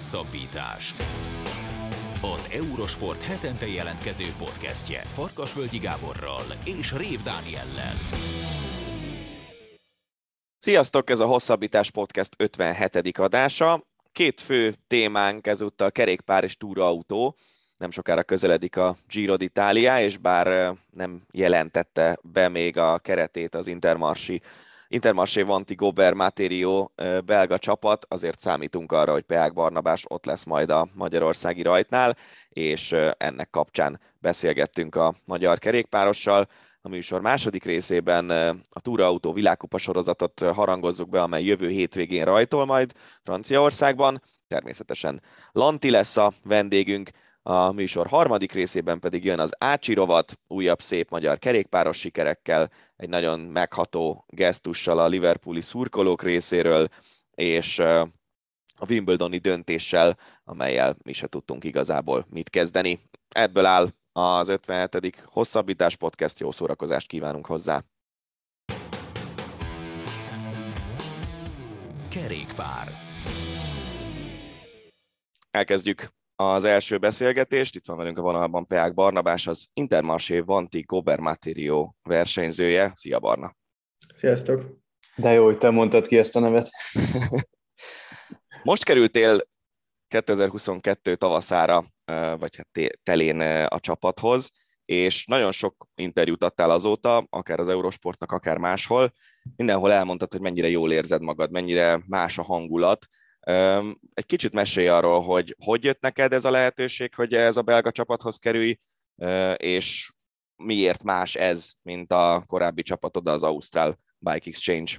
Hosszabbítás. Az Eurosport hetente jelentkező podcastje Farkasvölgyi Gáborral és Rév Dániellel. Sziasztok, ez a Hosszabbítás Podcast 57. adása. Két fő témánk ezúttal kerékpár és túraautó. Nem sokára közeledik a Giro d'Italia, és bár nem jelentette be még a keretét az Intermarsi Intermarché Vanti Gober Materio belga csapat, azért számítunk arra, hogy Peák Barnabás ott lesz majd a magyarországi rajtnál, és ennek kapcsán beszélgettünk a magyar kerékpárossal. A műsor második részében a Túraautó világkupa sorozatot harangozzuk be, amely jövő hétvégén rajtol majd Franciaországban. Természetesen Lanti lesz a vendégünk, a műsor harmadik részében pedig jön az Ácsi rovat, újabb szép magyar kerékpáros sikerekkel, egy nagyon megható gesztussal a Liverpooli szurkolók részéről, és a Wimbledoni döntéssel, amelyel mi se tudtunk igazából mit kezdeni. Ebből áll az 57. hosszabbítás podcast, jó szórakozást kívánunk hozzá! Kerékpár. Elkezdjük az első beszélgetést. Itt van velünk a vonalban Peák Barnabás, az Intermarché Vanti Gober Materio versenyzője. Szia Barna! Sziasztok! De jó, hogy te mondtad ki ezt a nevet. Most kerültél 2022 tavaszára, vagy hát telén a csapathoz, és nagyon sok interjút adtál azóta, akár az Eurosportnak, akár máshol. Mindenhol elmondtad, hogy mennyire jól érzed magad, mennyire más a hangulat, egy kicsit mesélj arról, hogy hogy jött neked ez a lehetőség, hogy ez a belga csapathoz kerülj, és miért más ez, mint a korábbi csapatod, az Ausztrál Bike Exchange?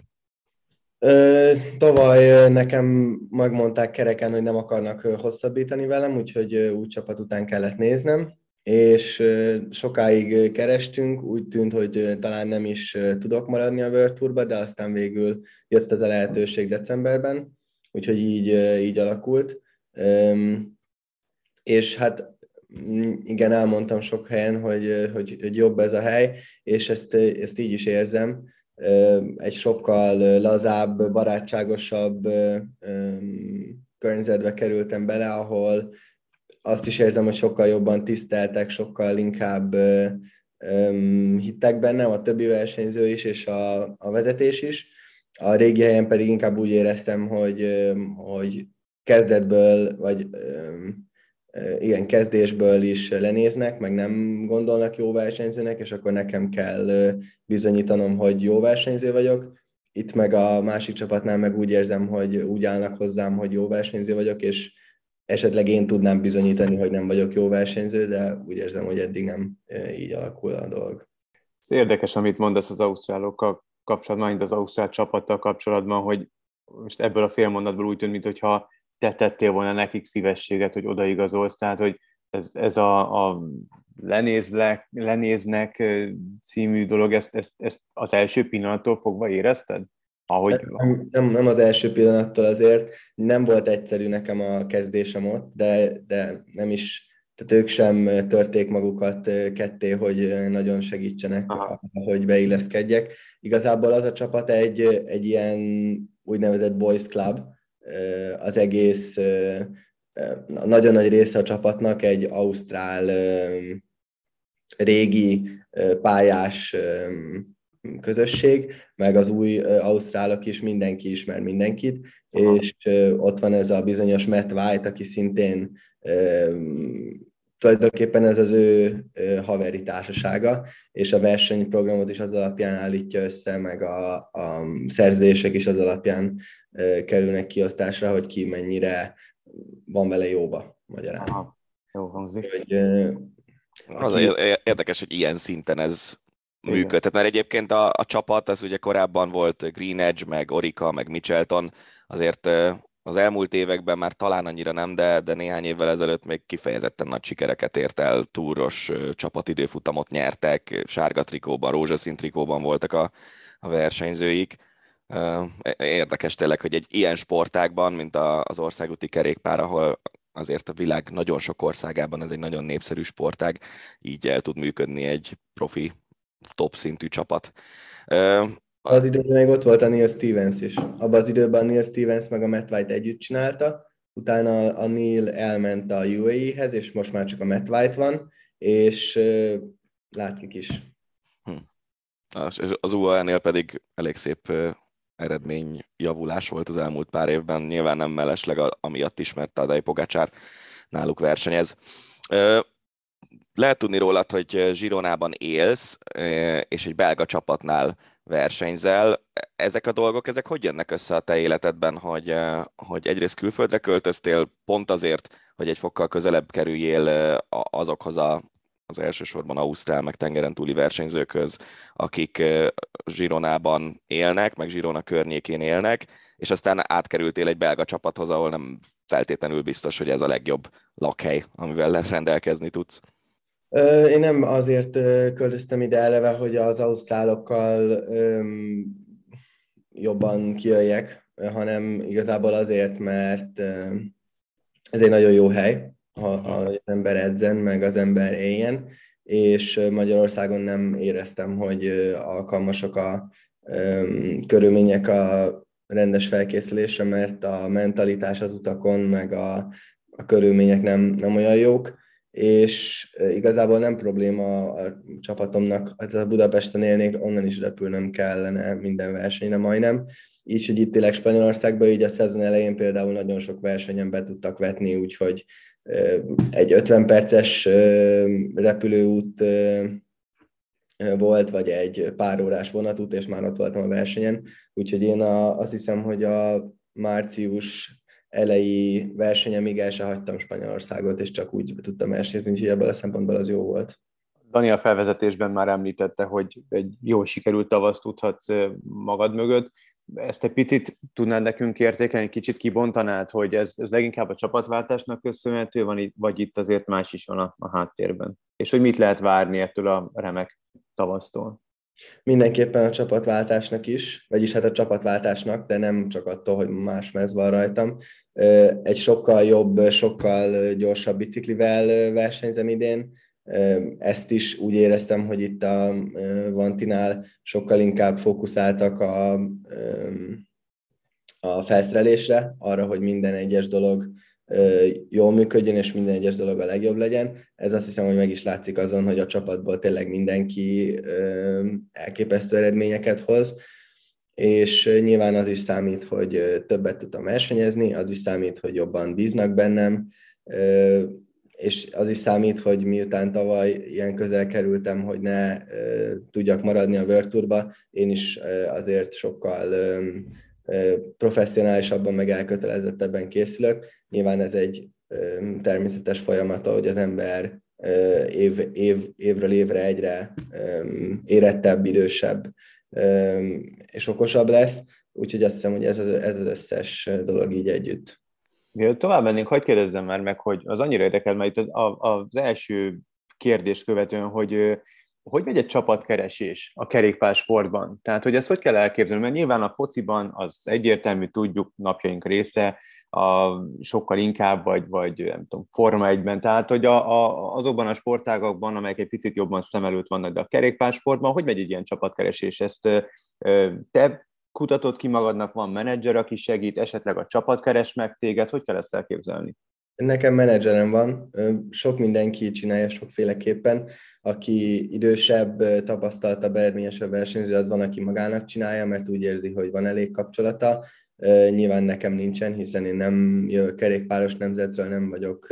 Tavaly nekem megmondták kereken, hogy nem akarnak hosszabbítani velem, úgyhogy új csapat után kellett néznem, és sokáig kerestünk, úgy tűnt, hogy talán nem is tudok maradni a World Tourba, de aztán végül jött ez a lehetőség decemberben, úgyhogy így, így alakult. És hát mm, igen, elmondtam sok helyen, hogy, hogy, hogy jobb ez a hely, és ezt, ezt így is érzem. Egy sokkal lazább, barátságosabb környezetbe kerültem bele, ahol azt is érzem, hogy sokkal jobban tiszteltek, sokkal inkább hittek bennem, a többi versenyző is, és a, a vezetés is a régi helyen pedig inkább úgy éreztem, hogy, hogy kezdetből, vagy igen, kezdésből is lenéznek, meg nem gondolnak jó versenyzőnek, és akkor nekem kell bizonyítanom, hogy jó versenyző vagyok. Itt meg a másik csapatnál meg úgy érzem, hogy úgy állnak hozzám, hogy jó versenyző vagyok, és esetleg én tudnám bizonyítani, hogy nem vagyok jó versenyző, de úgy érzem, hogy eddig nem így alakul a dolog. Ez érdekes, amit mondasz az ausztrálokkal kapcsolatban, mint az Ausztrál csapattal kapcsolatban, hogy most ebből a félmondatból úgy tűnt, mintha te tettél volna nekik szívességet, hogy odaigazolsz, tehát hogy ez, ez a, a lenézlek, lenéznek című dolog, ezt, ezt, ezt az első pillanattól fogva érezted? Ahogy... Nem, nem, nem az első pillanattól azért, nem volt egyszerű nekem a kezdésem ott, de, de nem is tehát ők sem törték magukat ketté, hogy nagyon segítsenek, Aha. hogy beilleszkedjek. Igazából az a csapat egy, egy ilyen úgynevezett boys club, az egész nagyon nagy része a csapatnak egy ausztrál régi pályás közösség, meg az új ausztrálok is, mindenki ismer mindenkit, Aha. és ott van ez a bizonyos Matt White, aki szintén tulajdonképpen ez az ő haveri társasága, és a versenyprogramot is az alapján állítja össze, meg a, a szerződések is az alapján kerülnek kiosztásra, hogy ki mennyire van vele jóba, magyarán. Aha, jó hangzik. Hogy, aki... Az érdekes, hogy ilyen szinten ez működhet, mert egyébként a, a csapat, az ugye korábban volt Green Edge, meg Orika, meg Michelton, azért az elmúlt években már talán annyira nem, de, de néhány évvel ezelőtt még kifejezetten nagy sikereket ért el, túros csapatidőfutamot nyertek, sárga trikóban, rózsaszín trikóban voltak a, a versenyzőik. Érdekes tényleg, hogy egy ilyen sportágban, mint az országúti kerékpár, ahol azért a világ nagyon sok országában ez egy nagyon népszerű sportág, így el tud működni egy profi top szintű csapat. Az időben még ott volt a Neil Stevens is. Abban az időben a Neil Stevens meg a Matt White együtt csinálta, utána a Neil elment a UAE-hez, és most már csak a Matt White van, és látszik is. Hm. Az UAE-nél pedig elég szép eredmény javulás volt az elmúlt pár évben, nyilván nem mellesleg amiatt is, mert Tadej Pogacsár náluk versenyez. Lehet tudni rólad, hogy Zsironában élsz, és egy belga csapatnál versenyzel. Ezek a dolgok, ezek hogy jönnek össze a te életedben, hogy, hogy egyrészt külföldre költöztél, pont azért, hogy egy fokkal közelebb kerüljél azokhoz a, az elsősorban Ausztrál, meg tengeren túli versenyzőkhöz, akik Zsironában élnek, meg Zsirona környékén élnek, és aztán átkerültél egy belga csapathoz, ahol nem feltétlenül biztos, hogy ez a legjobb lakhely, amivel rendelkezni tudsz. Én nem azért költöztem ide eleve, hogy az ausztrálokkal jobban kijöjjek, hanem igazából azért, mert ez egy nagyon jó hely, ha, az ember edzen, meg az ember éljen, és Magyarországon nem éreztem, hogy alkalmasak a körülmények a rendes felkészülésre, mert a mentalitás az utakon, meg a, a körülmények nem, nem olyan jók, és igazából nem probléma a csapatomnak, hát a Budapesten élnék, onnan is repülnem kellene minden versenyre majdnem, így, hogy itt élek Spanyolországban, így a szezon elején például nagyon sok versenyen be tudtak vetni, úgyhogy egy 50 perces repülőút volt, vagy egy pár órás vonatút, és már ott voltam a versenyen. Úgyhogy én a, azt hiszem, hogy a március elejé versenyemig el sem hagytam Spanyolországot, és csak úgy tudtam versenyezni, úgyhogy ebből a szempontból az jó volt. Dani a felvezetésben már említette, hogy egy jó sikerült tavaszt tudhatsz magad mögött. Ezt egy picit tudnád nekünk értékelni, kicsit kibontanád, hogy ez, ez leginkább a csapatváltásnak köszönhető, van, vagy itt azért más is van a, a háttérben? És hogy mit lehet várni ettől a remek tavasztól? Mindenképpen a csapatváltásnak is, vagyis hát a csapatváltásnak, de nem csak attól, hogy más mez van rajtam. Egy sokkal jobb, sokkal gyorsabb biciklivel versenyzem idén. Ezt is úgy éreztem, hogy itt a Vantinál sokkal inkább fókuszáltak a, a felszerelésre, arra, hogy minden egyes dolog jól működjön, és minden egyes dolog a legjobb legyen. Ez azt hiszem, hogy meg is látszik azon, hogy a csapatból tényleg mindenki elképesztő eredményeket hoz, és nyilván az is számít, hogy többet tudtam versenyezni, az is számít, hogy jobban bíznak bennem, és az is számít, hogy miután tavaly ilyen közel kerültem, hogy ne tudjak maradni a World én is azért sokkal professzionálisabban, meg elkötelezettebben készülök. Nyilván ez egy természetes folyamat, hogy az ember év, év, évről évre egyre érettebb, idősebb és okosabb lesz, úgyhogy azt hiszem, hogy ez az, ez az összes dolog így együtt. Mielőtt tovább mennénk, hagyd kérdezzem már meg, hogy az annyira érdekel, mert itt az első kérdés követően, hogy hogy megy egy csapatkeresés a kerékpár sportban? Tehát, hogy ezt hogy kell elképzelni? Mert nyilván a fociban az egyértelmű, tudjuk, napjaink része, a, sokkal inkább, vagy, vagy nem tudom, Forma egyben. Tehát, hogy a, a, azokban a sportágakban, amelyek egy picit jobban szem előtt vannak, de a kerékpársportban, hogy megy egy ilyen csapatkeresés? Ezt te kutatod ki magadnak, van menedzser, aki segít, esetleg a csapat keres meg téged, hogy kell ezt elképzelni? Nekem menedzserem van, sok mindenki csinálja sokféleképpen, aki idősebb, tapasztaltabb, eredményesebb versenyző, az van, aki magának csinálja, mert úgy érzi, hogy van elég kapcsolata. Nyilván nekem nincsen, hiszen én nem jövök kerékpáros nemzetről, nem vagyok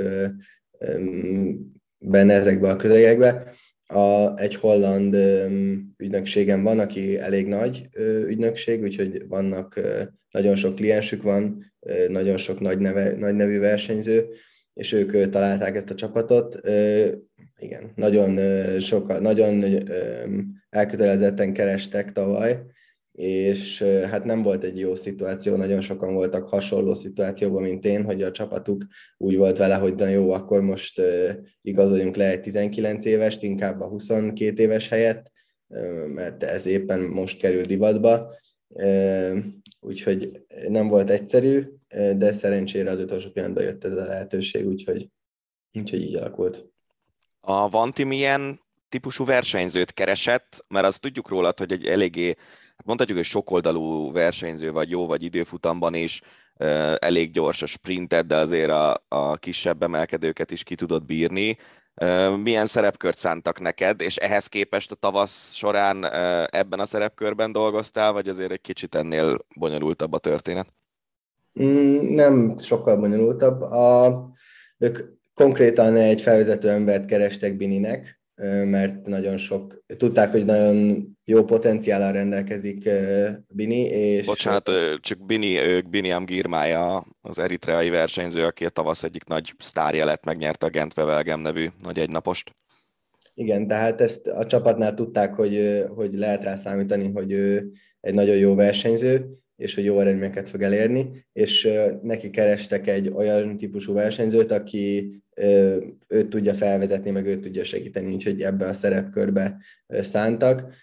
benne ezekbe a közegekbe. A, egy holland ügynökségem van, aki elég nagy ügynökség, úgyhogy vannak, nagyon sok kliensük van, nagyon sok nagy, neve, nagy nevű versenyző, és ők találták ezt a csapatot. Igen, nagyon sokkal, nagyon elkötelezetten kerestek tavaly, és hát nem volt egy jó szituáció, nagyon sokan voltak hasonló szituációban, mint én, hogy a csapatuk úgy volt vele, hogy na jó, akkor most igazoljunk le egy 19 évest, inkább a 22 éves helyett, mert ez éppen most kerül divatba, úgyhogy nem volt egyszerű, de szerencsére az utolsó pillanatban jött ez a lehetőség, úgyhogy, úgyhogy így alakult. A Vanti milyen típusú versenyzőt keresett, mert azt tudjuk rólad, hogy egy eléggé, mondhatjuk, hogy sokoldalú versenyző vagy jó, vagy időfutamban is, elég gyors a sprintet, de azért a, a kisebb emelkedőket is ki tudod bírni. Milyen szerepkört szántak neked, és ehhez képest a tavasz során ebben a szerepkörben dolgoztál, vagy azért egy kicsit ennél bonyolultabb a történet? Mm, nem sokkal bonyolultabb. A, ők konkrétan egy felvezető embert kerestek Bininek, mert nagyon sok, tudták, hogy nagyon jó potenciállal rendelkezik Bini, és... Bocsánat, csak Bini, Biniam Girmája, az eritreai versenyző, aki a tavasz egyik nagy sztárja lett, megnyerte a Gent Wevelgem nevű nagy egynapost. Igen, tehát ezt a csapatnál tudták, hogy, hogy lehet rá számítani, hogy ő egy nagyon jó versenyző, és hogy jó eredményeket fog elérni, és neki kerestek egy olyan típusú versenyzőt, aki őt tudja felvezetni, meg őt tudja segíteni, úgyhogy ebbe a szerepkörbe szántak.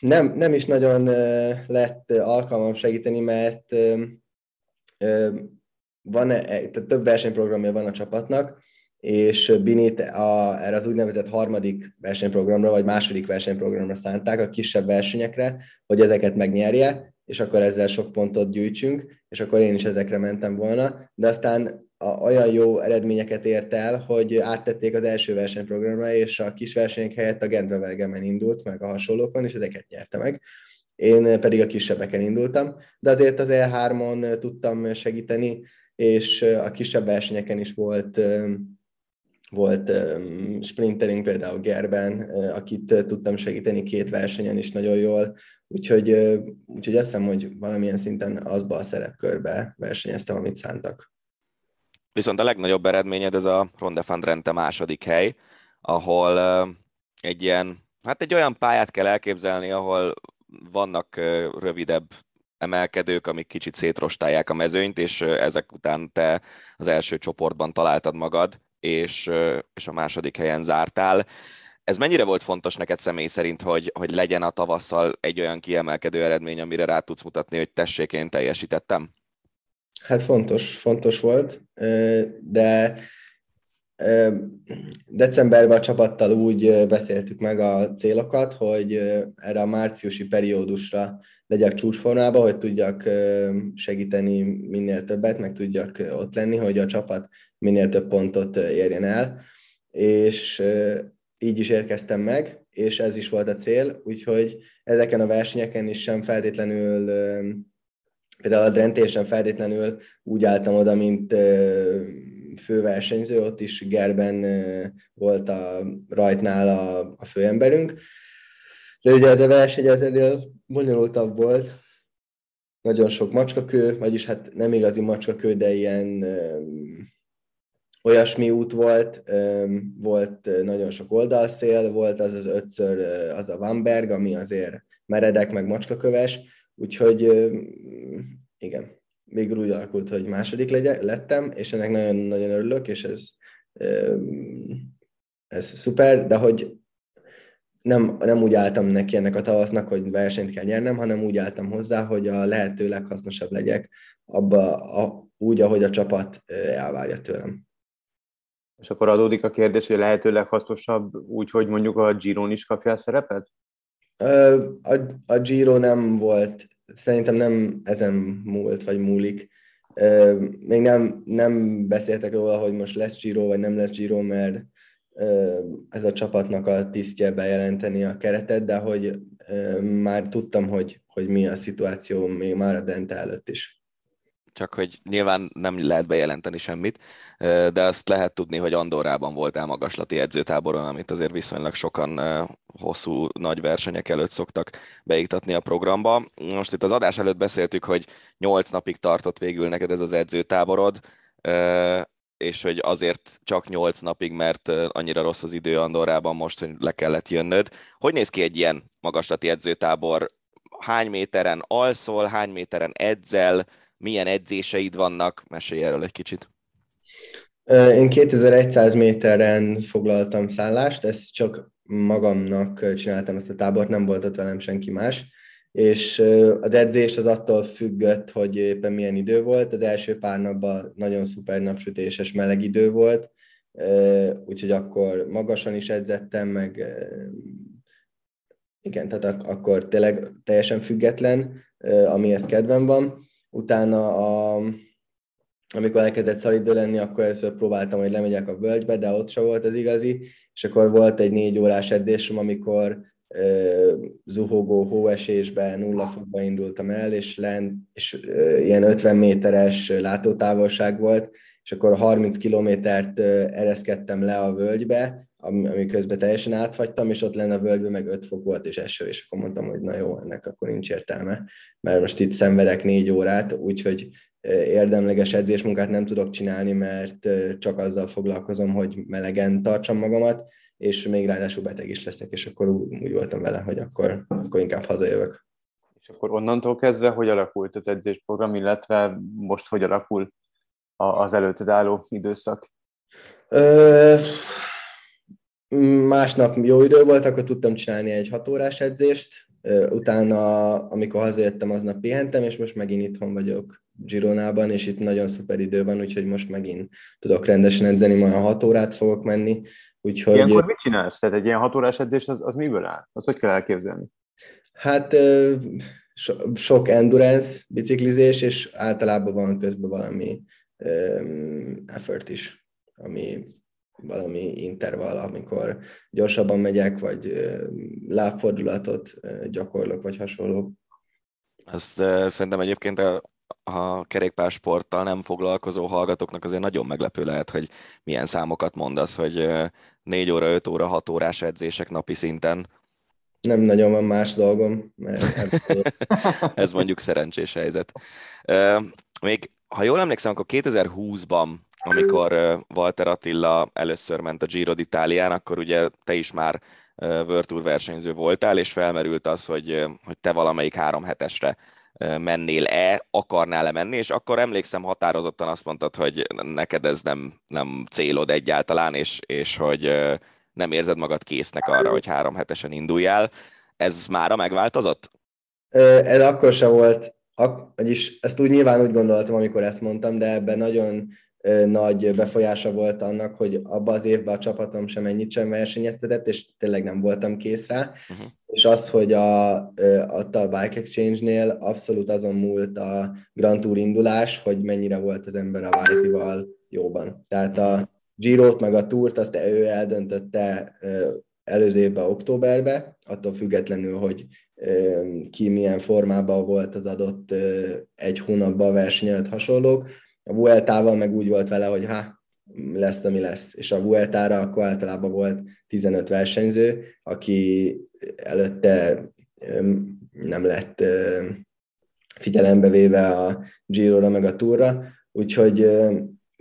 Nem, nem is nagyon lett alkalmam segíteni, mert van, tehát több versenyprogramja van a csapatnak, és Binit a, erre az úgynevezett harmadik versenyprogramra, vagy második versenyprogramra szánták, a kisebb versenyekre, hogy ezeket megnyerje, és akkor ezzel sok pontot gyűjtsünk, és akkor én is ezekre mentem volna, de aztán a, olyan jó eredményeket ért el, hogy áttették az első versenyprogramra, és a kis versenyek helyett a Gentvevelgemen indult, meg a hasonlókon, és ezeket nyerte meg. Én pedig a kisebbeken indultam, de azért az E3-on tudtam segíteni, és a kisebb versenyeken is volt volt um, sprinterünk például Gerben, uh, akit tudtam segíteni két versenyen is nagyon jól, úgyhogy, uh, úgyhogy azt hiszem, hogy valamilyen szinten azba a szerepkörbe versenyeztem, amit szántak. Viszont a legnagyobb eredményed ez a Ronde van Drenthe második hely, ahol egy ilyen, hát egy olyan pályát kell elképzelni, ahol vannak rövidebb emelkedők, amik kicsit szétrostálják a mezőnyt, és ezek után te az első csoportban találtad magad, és, és a második helyen zártál. Ez mennyire volt fontos neked személy szerint, hogy, hogy legyen a tavasszal egy olyan kiemelkedő eredmény, amire rá tudsz mutatni, hogy tessék, én teljesítettem? Hát fontos, fontos volt, de decemberben a csapattal úgy beszéltük meg a célokat, hogy erre a márciusi periódusra legyek csúcsformában, hogy tudjak segíteni minél többet, meg tudjak ott lenni, hogy a csapat minél több pontot érjen el, és így is érkeztem meg, és ez is volt a cél, úgyhogy ezeken a versenyeken is sem feltétlenül, például a drentésen feltétlenül úgy álltam oda, mint főversenyző, ott is Gerben volt a rajtnál a, a főemberünk, de ugye ez a verseny azért bonyolultabb volt, nagyon sok macskakő, vagyis hát nem igazi macskakő, de ilyen olyasmi út volt, volt nagyon sok oldalszél, volt az az ötször az a Vanberg, ami azért meredek, meg macskaköves, úgyhogy igen, végül úgy alakult, hogy második legyen, lettem, és ennek nagyon-nagyon örülök, és ez, ez szuper, de hogy nem, nem úgy álltam neki ennek a tavasznak, hogy versenyt kell nyernem, hanem úgy álltam hozzá, hogy a lehető leghasznosabb legyek abba, a, úgy, ahogy a csapat elvárja tőlem. És akkor adódik a kérdés, hogy lehetőleg hasznosabb úgy, hogy mondjuk a Giron is kapja a szerepet? A, a Giro nem volt, szerintem nem ezen múlt, vagy múlik. Még nem, nem beszéltek róla, hogy most lesz Giro, vagy nem lesz Giro, mert ez a csapatnak a tisztje bejelenteni a keretet, de hogy már tudtam, hogy, hogy mi a szituáció még már a Dente előtt is csak hogy nyilván nem lehet bejelenteni semmit, de azt lehet tudni, hogy Andorrában voltál magaslati edzőtáboron, amit azért viszonylag sokan hosszú nagy versenyek előtt szoktak beiktatni a programba. Most itt az adás előtt beszéltük, hogy nyolc napig tartott végül neked ez az edzőtáborod, és hogy azért csak nyolc napig, mert annyira rossz az idő Andorrában most, hogy le kellett jönnöd. Hogy néz ki egy ilyen magaslati edzőtábor? Hány méteren alszol, hány méteren edzel, milyen edzéseid vannak? Mesélj erről egy kicsit. Én 2100 méteren foglaltam szállást, ezt csak magamnak csináltam ezt a tábort, nem volt ott velem senki más, és az edzés az attól függött, hogy éppen milyen idő volt. Az első pár napban nagyon szuper napsütéses meleg idő volt, úgyhogy akkor magasan is edzettem, meg igen, tehát akkor tényleg teljesen független, amihez kedvem van utána a, amikor elkezdett szalidő lenni, akkor először próbáltam, hogy lemegyek a völgybe, de ott sem volt az igazi, és akkor volt egy négy órás edzésem, amikor uh, zuhogó hóesésben nulla fokba indultam el, és, lent, és uh, ilyen 50 méteres látótávolság volt, és akkor 30 kilométert ereszkedtem le a völgybe, ami közben teljesen átfagytam, és ott lenne a völgyben meg 5 fok volt, és eső, és akkor mondtam, hogy na jó, ennek akkor nincs értelme, mert most itt szenvedek négy órát, úgyhogy érdemleges edzésmunkát nem tudok csinálni, mert csak azzal foglalkozom, hogy melegen tartsam magamat, és még ráadásul beteg is leszek, és akkor úgy, voltam vele, hogy akkor, akkor inkább hazajövök. És akkor onnantól kezdve hogy alakult az edzésprogram, illetve most hogy alakul az előtted álló időszak? Ö, másnap jó idő volt, akkor tudtam csinálni egy hatórás edzést, utána, amikor hazajöttem, aznap pihentem, és most megint itthon vagyok Gironában, és itt nagyon szuper idő van, úgyhogy most megint tudok rendesen edzeni, majd 6 órát fogok menni. Úgyhogy... Ilyenkor mit csinálsz? Tehát egy ilyen 6 órás edzés, az, az miből áll? Az hogy kell elképzelni? Hát so, sok endurance, biciklizés, és általában van közben valami effort is, ami valami intervall, amikor gyorsabban megyek, vagy lábfordulatot gyakorlok, vagy hasonló. Ezt szerintem egyébként a a kerékpársporttal nem foglalkozó hallgatóknak azért nagyon meglepő lehet, hogy milyen számokat mondasz, hogy 4 óra, 5 óra, 6 órás edzések napi szinten. Nem nagyon van más dolgom. Mert Ez mondjuk szerencsés helyzet. Még, ha jól emlékszem, akkor 2020-ban, amikor Walter Attila először ment a Giro d'Italián, akkor ugye te is már World versenyző voltál, és felmerült az, hogy, hogy te valamelyik három hetesre mennél-e, akarnál-e menni, és akkor emlékszem határozottan azt mondtad, hogy neked ez nem, nem célod egyáltalán, és, és hogy nem érzed magad késznek arra, hogy három hetesen induljál. Ez mára megváltozott? Ez akkor se volt, ak- vagyis ezt úgy nyilván úgy gondoltam, amikor ezt mondtam, de ebben nagyon nagy befolyása volt annak, hogy abban az évben a csapatom sem ennyit sem versenyeztetett, és tényleg nem voltam kész rá. Uh-huh. És az, hogy a, a, a Bike Exchange-nél abszolút azon múlt a Grand Tour indulás, hogy mennyire volt az ember a Whitey-val jóban. Tehát a Giro-t meg a Tourt azt ő eldöntötte előző évben, októberben, attól függetlenül, hogy ki milyen formában volt az adott egy hónapban versenyelt hasonlók, a Vueltával meg úgy volt vele, hogy ha lesz, ami lesz. És a Vueltára akkor általában volt 15 versenyző, aki előtte nem lett figyelembe véve a Giro-ra meg a Tourra, úgyhogy,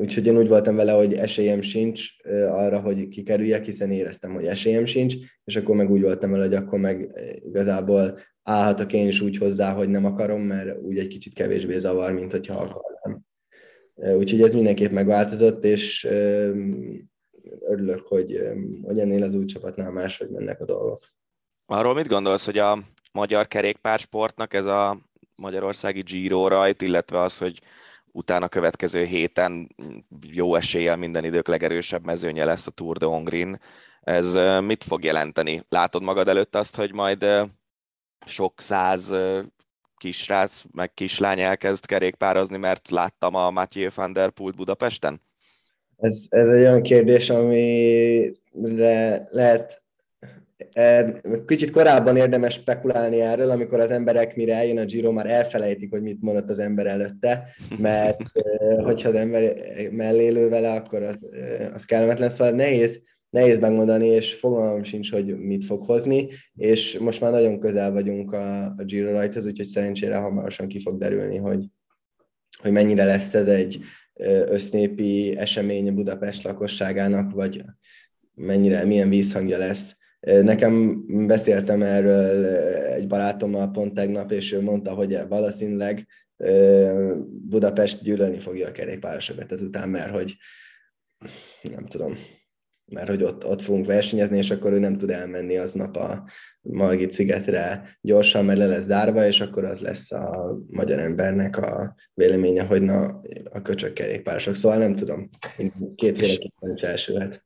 úgyhogy én úgy voltam vele, hogy esélyem sincs arra, hogy kikerüljek, hiszen éreztem, hogy esélyem sincs, és akkor meg úgy voltam vele, hogy akkor meg igazából állhatok én is úgy hozzá, hogy nem akarom, mert úgy egy kicsit kevésbé zavar, mint hogyha akarnám. Úgyhogy ez mindenképp megváltozott, és örülök, hogy, hogy ennél az új csapatnál máshogy mennek a dolgok. Arról mit gondolsz, hogy a magyar kerékpársportnak ez a magyarországi Giro rajt, illetve az, hogy utána következő héten jó eséllyel minden idők legerősebb mezőnye lesz a Tour de Hongrin. Ez mit fog jelenteni? Látod magad előtt azt, hogy majd sok száz kisrác, meg kislány elkezd kerékpározni, mert láttam a Mathieu van der Poel Budapesten? Ez, ez egy olyan kérdés, amire lehet kicsit korábban érdemes spekulálni erről, amikor az emberek, mire eljön a Giro, már elfelejtik, hogy mit mondott az ember előtte, mert hogyha az ember mellé lő vele, akkor az, az kellemetlen, szóval nehéz nehéz megmondani, és fogalmam sincs, hogy mit fog hozni, és most már nagyon közel vagyunk a, a Giro rajthoz, úgyhogy szerencsére hamarosan ki fog derülni, hogy, hogy mennyire lesz ez egy össznépi esemény Budapest lakosságának, vagy mennyire, milyen vízhangja lesz. Nekem beszéltem erről egy barátommal pont tegnap, és ő mondta, hogy valószínűleg Budapest gyűlölni fogja a kerékpárosokat ezután, mert hogy nem tudom, mert hogy ott, ott fogunk versenyezni, és akkor ő nem tud elmenni aznap a Margit szigetre gyorsan, mert le lesz zárva, és akkor az lesz a magyar embernek a véleménye, hogy na, a köcsök kerékpárosok. Szóval nem tudom, kétféleképpen is elsülhet.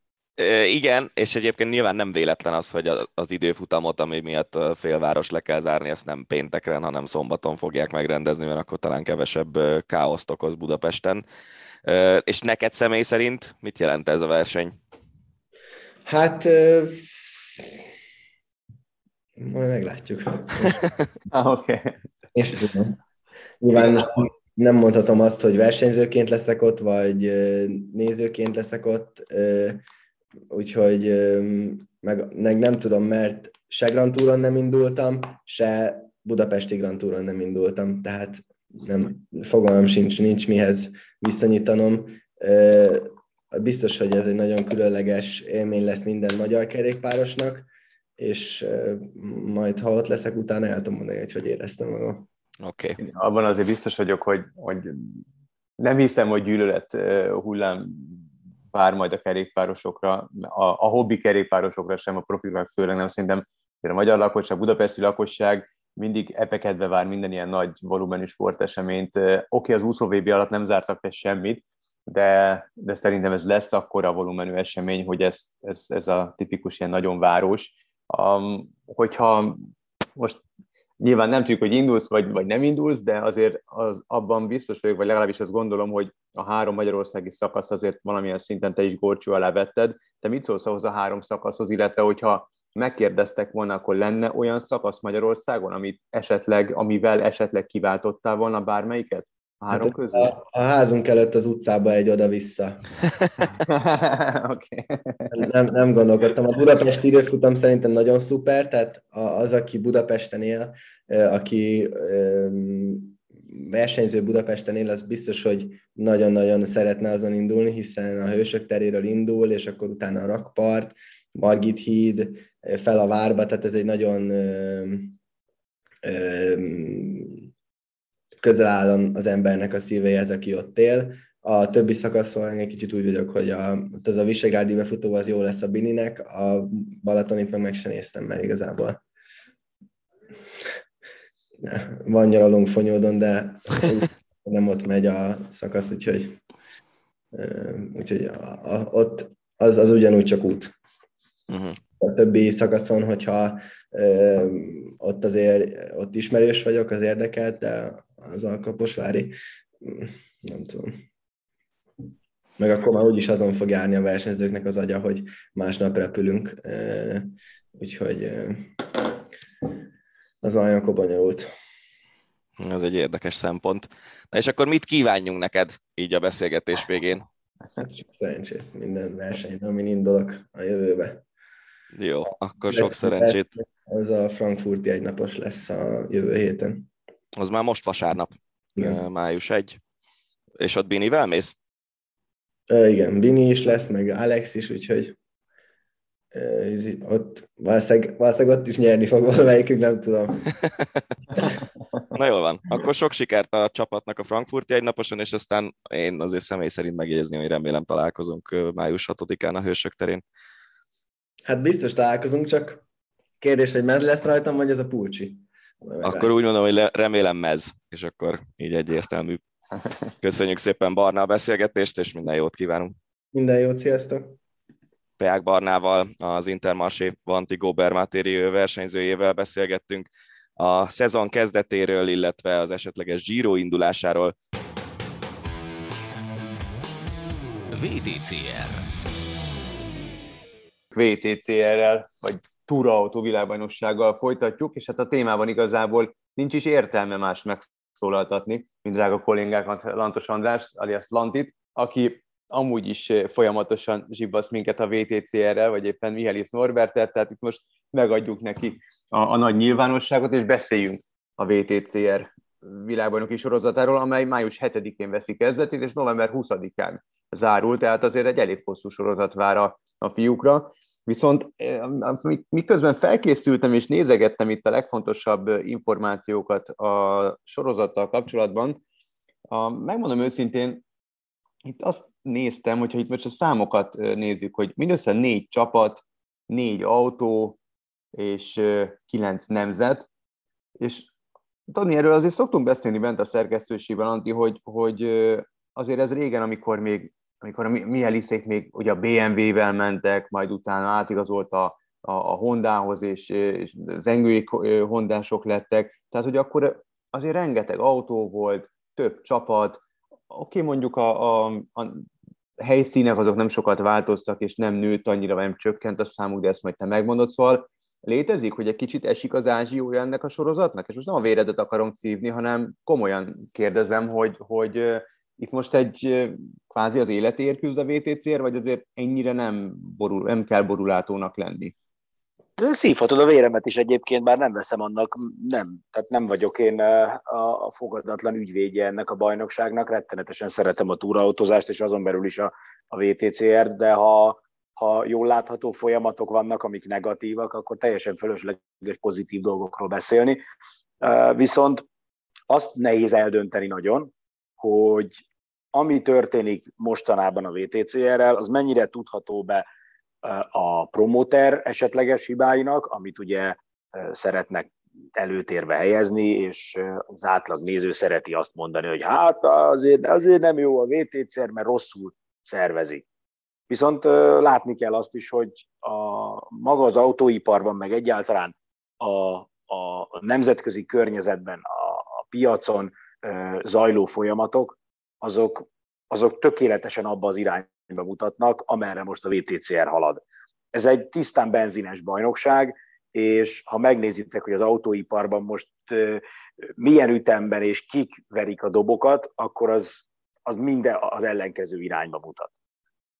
Igen, és egyébként nyilván nem véletlen az, hogy az időfutamot, ami miatt a félváros le kell zárni, ezt nem pénteken, hanem szombaton fogják megrendezni, mert akkor talán kevesebb káoszt okoz Budapesten. És neked személy szerint mit jelent ez a verseny? Hát, majd meglátjuk. ah, Oké. Okay. Nyilván nem mondhatom azt, hogy versenyzőként leszek ott, vagy nézőként leszek ott, úgyhogy meg, meg nem tudom, mert se Grand Touron nem indultam, se Budapesti Grand Touron nem indultam, tehát nem, fogalmam sincs, nincs mihez viszonyítanom. Biztos, hogy ez egy nagyon különleges élmény lesz minden magyar kerékpárosnak, és majd ha ott leszek, utána el tudom mondani, hogy hogy éreztem magam. Oké. Okay. Abban azért biztos vagyok, hogy, hogy nem hiszem, hogy gyűlölet hullám vár majd a kerékpárosokra, a, a hobbi kerékpárosokra sem, a profilnak főleg nem szerintem. A magyar lakosság, budapesti lakosság mindig epekedve vár minden ilyen nagy volumenű sporteseményt. Oké, okay, az úszó alatt nem zártak le semmit, de, de szerintem ez lesz akkora volumenű esemény, hogy ez, ez, ez a tipikus ilyen nagyon város. Um, hogyha most Nyilván nem tudjuk, hogy indulsz vagy, vagy nem indulsz, de azért az, abban biztos vagyok, vagy legalábbis azt gondolom, hogy a három magyarországi szakasz azért valamilyen szinten te is gorcsú alá vetted. Te mit szólsz ahhoz a három szakaszhoz, illetve hogyha megkérdeztek volna, akkor lenne olyan szakasz Magyarországon, amit esetleg, amivel esetleg kiváltottál volna bármelyiket? A három hát közül? A, a házunk előtt az utcába egy oda-vissza. okay. nem, nem gondolkodtam. A budapesti időfutam szerintem nagyon szuper, tehát az, aki Budapesten él, aki versenyző Budapesten él, az biztos, hogy nagyon-nagyon szeretne azon indulni, hiszen a Hősök teréről indul, és akkor utána a Rakpart, Margit híd, fel a várba, tehát ez egy nagyon közel áll az embernek a szívéhez, aki ott él. A többi szakaszon egy kicsit úgy vagyok, hogy a, az a Visegrádi befutó az jó lesz a Bininek, a Balatonit meg meg sem néztem, mert igazából van nyaralunk Fonyódon, de nem ott megy a szakasz, úgyhogy, úgyhogy a, a, ott az, az ugyanúgy csak út. Uh-huh. A többi szakaszon, hogyha ö, ott azért ott ismerős vagyok, az érdekelt, de az a Kaposvári, nem tudom. Meg akkor már úgyis azon fog járni a versenyzőknek az agya, hogy másnap repülünk, úgyhogy az már olyan bonyolult. Ez egy érdekes szempont. Na és akkor mit kívánjunk neked így a beszélgetés végén? Hát csak szerencsét minden versenyben, amin indulok a jövőbe. Jó, akkor sok szerencsét. Az a frankfurti egynapos lesz a jövő héten. Az már most vasárnap, igen. május 1. És ott Binivel mész? igen, Bini is lesz, meg Alex is, úgyhogy ott valószínűleg, valószínűleg ott is nyerni fog valamelyikük, nem tudom. Na jól van, akkor sok sikert a csapatnak a Frankfurti egynaposon, és aztán én azért személy szerint megjegyezni, hogy remélem találkozunk május 6-án a Hősök terén. Hát biztos találkozunk, csak kérdés, hogy mez lesz rajtam, vagy ez a pulcsi? Akkor úgy mondom, hogy remélem mez, és akkor így egyértelmű. Köszönjük szépen Barna a beszélgetést, és minden jót kívánunk. Minden jót, sziasztok! Peák Barnával, az Intermarché Vanti Gober versenyzőjével beszélgettünk a szezon kezdetéről, illetve az esetleges Giro indulásáról. VTCR VTCR-rel, vagy túraautó világbajnoksággal folytatjuk, és hát a témában igazából nincs is értelme más megszólaltatni, mint drága kollégánkat Lantos Andrást, alias Lantit, aki amúgy is folyamatosan zsibbasz minket a VTCR-rel, vagy éppen Mihály Norbertet, tehát itt most megadjuk neki a, a nagy nyilvánosságot, és beszéljünk a VTCR világbajnoki sorozatáról, amely május 7-én veszi kezdetét, és november 20-án zárul, tehát azért egy elég hosszú sorozat vár a, a fiúkra. Viszont miközben felkészültem és nézegettem itt a legfontosabb információkat a sorozattal kapcsolatban, a, megmondom őszintén, itt azt néztem, hogyha itt most a számokat nézzük, hogy mindössze négy csapat, négy autó és kilenc nemzet, és Tony, erről azért szoktunk beszélni bent a szerkesztőségben, Anti, hogy, hogy azért ez régen, amikor még amikor a Mieliszék még ugye a BMW-vel mentek, majd utána átigazolt a, a, a Hondához, és, és zengői hondások lettek, tehát hogy akkor azért rengeteg autó volt, több csapat, oké, mondjuk a, a, a helyszínek azok nem sokat változtak, és nem nőtt annyira, vagy nem csökkent a számuk, de ezt majd te megmondod, szóval létezik, hogy egy kicsit esik az ázsiója ennek a sorozatnak? És most nem a véredet akarom szívni, hanem komolyan kérdezem, hogy, hogy itt most egy kvázi az életéért küzd a VTCR, vagy azért ennyire nem, borul, nem kell borulátónak lenni? Szívhatod a véremet is egyébként, bár nem veszem annak, nem, tehát nem vagyok én a, a fogadatlan ügyvédje ennek a bajnokságnak, rettenetesen szeretem a túrautózást, és azon belül is a, a VTCR, de ha, ha jól látható folyamatok vannak, amik negatívak, akkor teljesen fölösleges pozitív dolgokról beszélni. Viszont azt nehéz eldönteni nagyon, hogy ami történik mostanában a VTCR-rel, az mennyire tudható be a promoter esetleges hibáinak, amit ugye szeretnek előtérbe helyezni, és az átlag néző szereti azt mondani, hogy hát azért, azért nem jó a VTCR, mert rosszul szervezik. Viszont látni kell azt is, hogy a, maga az autóiparban, meg egyáltalán a, a nemzetközi környezetben, a, a piacon zajló folyamatok, azok, azok tökéletesen abba az irányba mutatnak, amerre most a VTCR halad. Ez egy tisztán benzines bajnokság, és ha megnézitek, hogy az autóiparban most milyen ütemben és kik verik a dobokat, akkor az, az minden az ellenkező irányba mutat.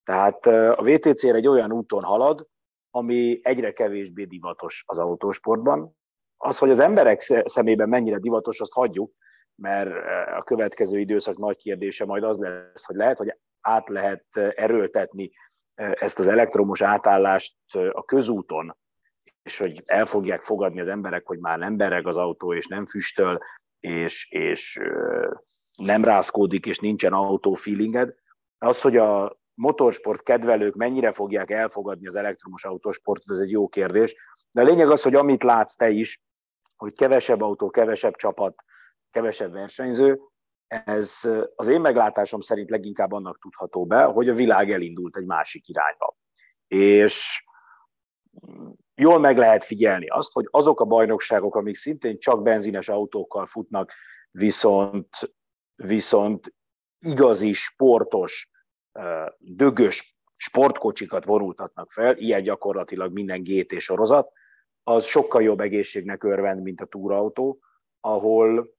Tehát a VTCR egy olyan úton halad, ami egyre kevésbé divatos az autósportban. Az, hogy az emberek szemében mennyire divatos, azt hagyjuk, mert a következő időszak nagy kérdése majd az lesz, hogy lehet, hogy át lehet erőltetni ezt az elektromos átállást a közúton, és hogy el fogják fogadni az emberek, hogy már nem bereg az autó, és nem füstöl, és, és nem rázkódik, és nincsen autó feelinged. Az, hogy a motorsport kedvelők mennyire fogják elfogadni az elektromos autósportot, ez egy jó kérdés. De a lényeg az, hogy amit látsz te is, hogy kevesebb autó, kevesebb csapat, kevesebb versenyző, ez az én meglátásom szerint leginkább annak tudható be, hogy a világ elindult egy másik irányba. És jól meg lehet figyelni azt, hogy azok a bajnokságok, amik szintén csak benzines autókkal futnak, viszont, viszont igazi sportos, dögös sportkocsikat vonultatnak fel, ilyen gyakorlatilag minden GT sorozat, az sokkal jobb egészségnek örvend, mint a túrautó, ahol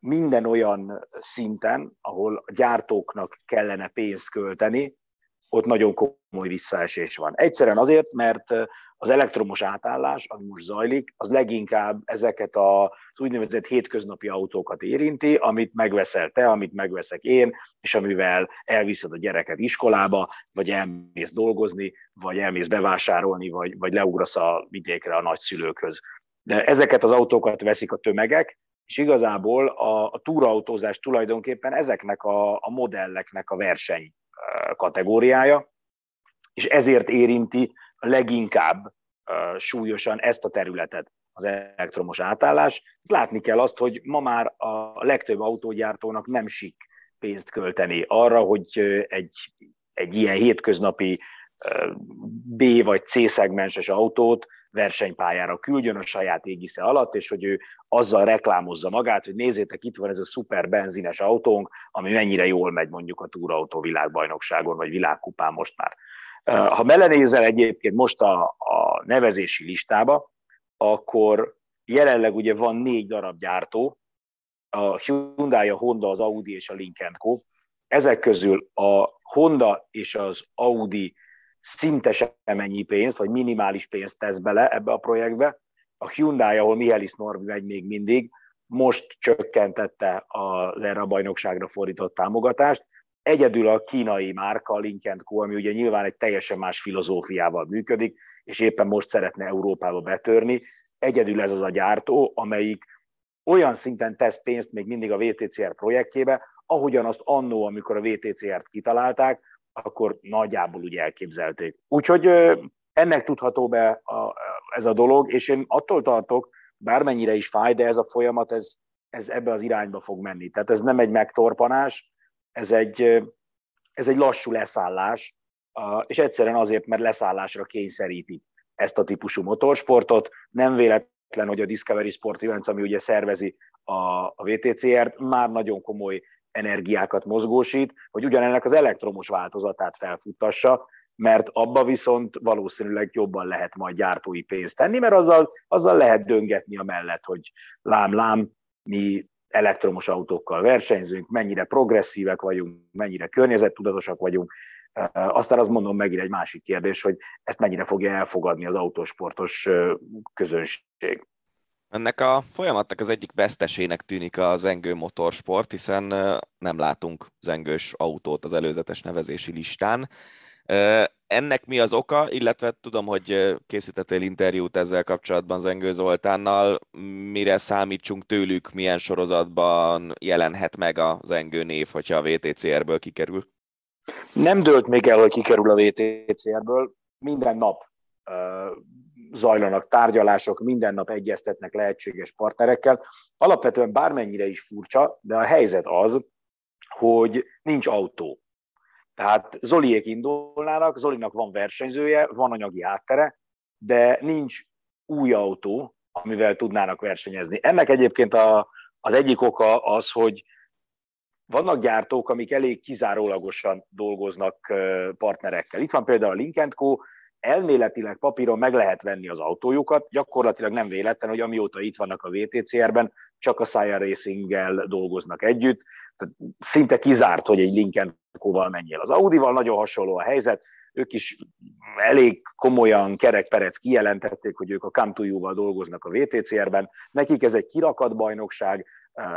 minden olyan szinten, ahol a gyártóknak kellene pénzt költeni, ott nagyon komoly visszaesés van. Egyszerűen azért, mert az elektromos átállás, ami most zajlik, az leginkább ezeket az úgynevezett hétköznapi autókat érinti, amit megveszel te, amit megveszek én, és amivel elviszed a gyereket iskolába, vagy elmész dolgozni, vagy elmész bevásárolni, vagy, vagy leugrasz a vidékre a nagyszülőkhöz. De ezeket az autókat veszik a tömegek, és igazából a, a túrautózás tulajdonképpen ezeknek a, a modelleknek a verseny kategóriája, és ezért érinti leginkább súlyosan ezt a területet az elektromos átállás. Látni kell azt, hogy ma már a legtöbb autógyártónak nem sik pénzt költeni arra, hogy egy, egy ilyen hétköznapi B vagy C szegmenses autót versenypályára küldjön a saját égisze alatt, és hogy ő azzal reklámozza magát, hogy nézzétek, itt van ez a szuper benzines autónk, ami mennyire jól megy mondjuk a túrautó világbajnokságon, vagy világkupán most már. Ha belenézel egyébként most a, a nevezési listába, akkor jelenleg ugye van négy darab gyártó, a Hyundai, a Honda, az Audi és a Link Co. Ezek közül a Honda és az Audi szinte semennyi pénzt, vagy minimális pénzt tesz bele ebbe a projektbe. A Hyundai, ahol Mihelis Norbi megy még mindig, most csökkentette az erre a bajnokságra fordított támogatást. Egyedül a kínai márka, Link Co., ami ugye nyilván egy teljesen más filozófiával működik, és éppen most szeretne Európába betörni, egyedül ez az a gyártó, amelyik olyan szinten tesz pénzt még mindig a VTCR projektjébe, ahogyan azt annó, amikor a VTCR-t kitalálták, akkor nagyjából úgy elképzelték. Úgyhogy ennek tudható be a, ez a dolog, és én attól tartok, bármennyire is fáj, de ez a folyamat, ez, ez ebbe az irányba fog menni. Tehát ez nem egy megtorpanás, ez egy, ez egy lassú leszállás, és egyszerűen azért, mert leszállásra kényszeríti ezt a típusú motorsportot. Nem véletlen, hogy a Discovery Sport Events, ami ugye szervezi a, a VTCR-t, már nagyon komoly energiákat mozgósít, hogy ugyanennek az elektromos változatát felfuttassa, mert abba viszont valószínűleg jobban lehet majd gyártói pénzt tenni, mert azzal, azzal lehet döngetni a mellett, hogy lám-lám, mi elektromos autókkal versenyzünk, mennyire progresszívek vagyunk, mennyire környezettudatosak vagyunk. Aztán azt mondom megint egy másik kérdés, hogy ezt mennyire fogja elfogadni az autósportos közönség. Ennek a folyamatnak az egyik vesztesének tűnik a zengő motorsport, hiszen nem látunk zengős autót az előzetes nevezési listán. Ennek mi az oka, illetve tudom, hogy készítettél interjút ezzel kapcsolatban Zengő Zoltánnal, mire számítsunk tőlük, milyen sorozatban jelenhet meg a Zengő név, hogyha a VTCR-ből kikerül? Nem dőlt még el, hogy kikerül a VTCR-ből. Minden nap zajlanak tárgyalások, minden nap egyeztetnek lehetséges partnerekkel. Alapvetően bármennyire is furcsa, de a helyzet az, hogy nincs autó. Tehát Zoliék indulnának, Zolinak van versenyzője, van anyagi háttere, de nincs új autó, amivel tudnának versenyezni. Ennek egyébként a, az egyik oka az, hogy vannak gyártók, amik elég kizárólagosan dolgoznak partnerekkel. Itt van például a Link Co, elméletileg papíron meg lehet venni az autójukat, gyakorlatilag nem véletlen, hogy amióta itt vannak a VTCR-ben, csak a Sire Racing-gel dolgoznak együtt. Tehát szinte kizárt, hogy egy Lincoln val menjél. Az Audi-val nagyon hasonló a helyzet, ők is elég komolyan kerekperec kijelentették, hogy ők a Come val dolgoznak a VTCR-ben. Nekik ez egy kirakat bajnokság,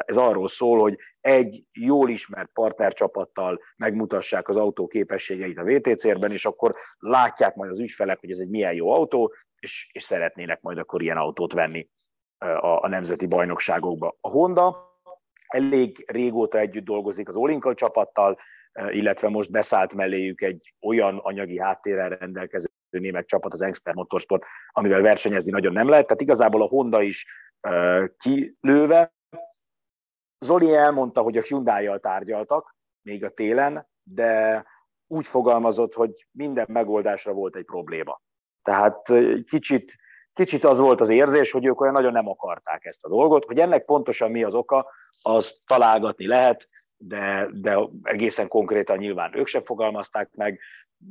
ez arról szól, hogy egy jól ismert partnercsapattal megmutassák az autó képességeit a VTCR-ben, és akkor látják majd az ügyfelek, hogy ez egy milyen jó autó, és, és szeretnének majd akkor ilyen autót venni a, a nemzeti bajnokságokba. A Honda elég régóta együtt dolgozik az Olinka csapattal, illetve most beszállt melléjük egy olyan anyagi háttérrel rendelkező német csapat, az Engster Motorsport, amivel versenyezni nagyon nem lehet. Tehát igazából a Honda is kilőve, Zoli elmondta, hogy a Hyundai-jal tárgyaltak még a télen, de úgy fogalmazott, hogy minden megoldásra volt egy probléma. Tehát kicsit, kicsit az volt az érzés, hogy ők olyan nagyon nem akarták ezt a dolgot, hogy ennek pontosan mi az oka, az találgatni lehet, de, de egészen konkrétan nyilván ők sem fogalmazták meg.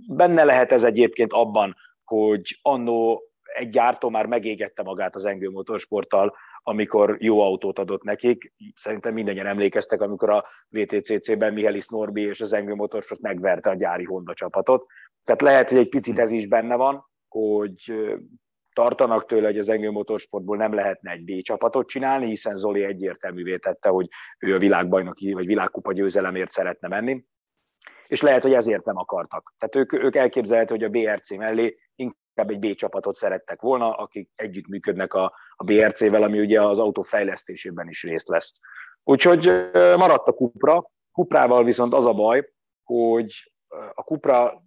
Benne lehet ez egyébként abban, hogy annó egy gyártó már megégette magát az Engő Motorsporttal, amikor jó autót adott nekik. Szerintem mindannyian emlékeztek, amikor a VTCC-ben Mihelis Norbi és az Engő Motorsport megverte a gyári Honda csapatot. Tehát lehet, hogy egy picit ez is benne van, hogy tartanak tőle, hogy az Engő Motorsportból nem lehetne egy B csapatot csinálni, hiszen Zoli egyértelművé tette, hogy ő a világbajnoki vagy világkupa győzelemért szeretne menni és lehet, hogy ezért nem akartak. Tehát ők, ők elképzelhető, hogy a BRC mellé inkább egy B csapatot szerettek volna, akik együttműködnek a, a BRC-vel, ami ugye az autó fejlesztésében is részt lesz. Úgyhogy maradt a Cupra. Cuprával viszont az a baj, hogy a Cupra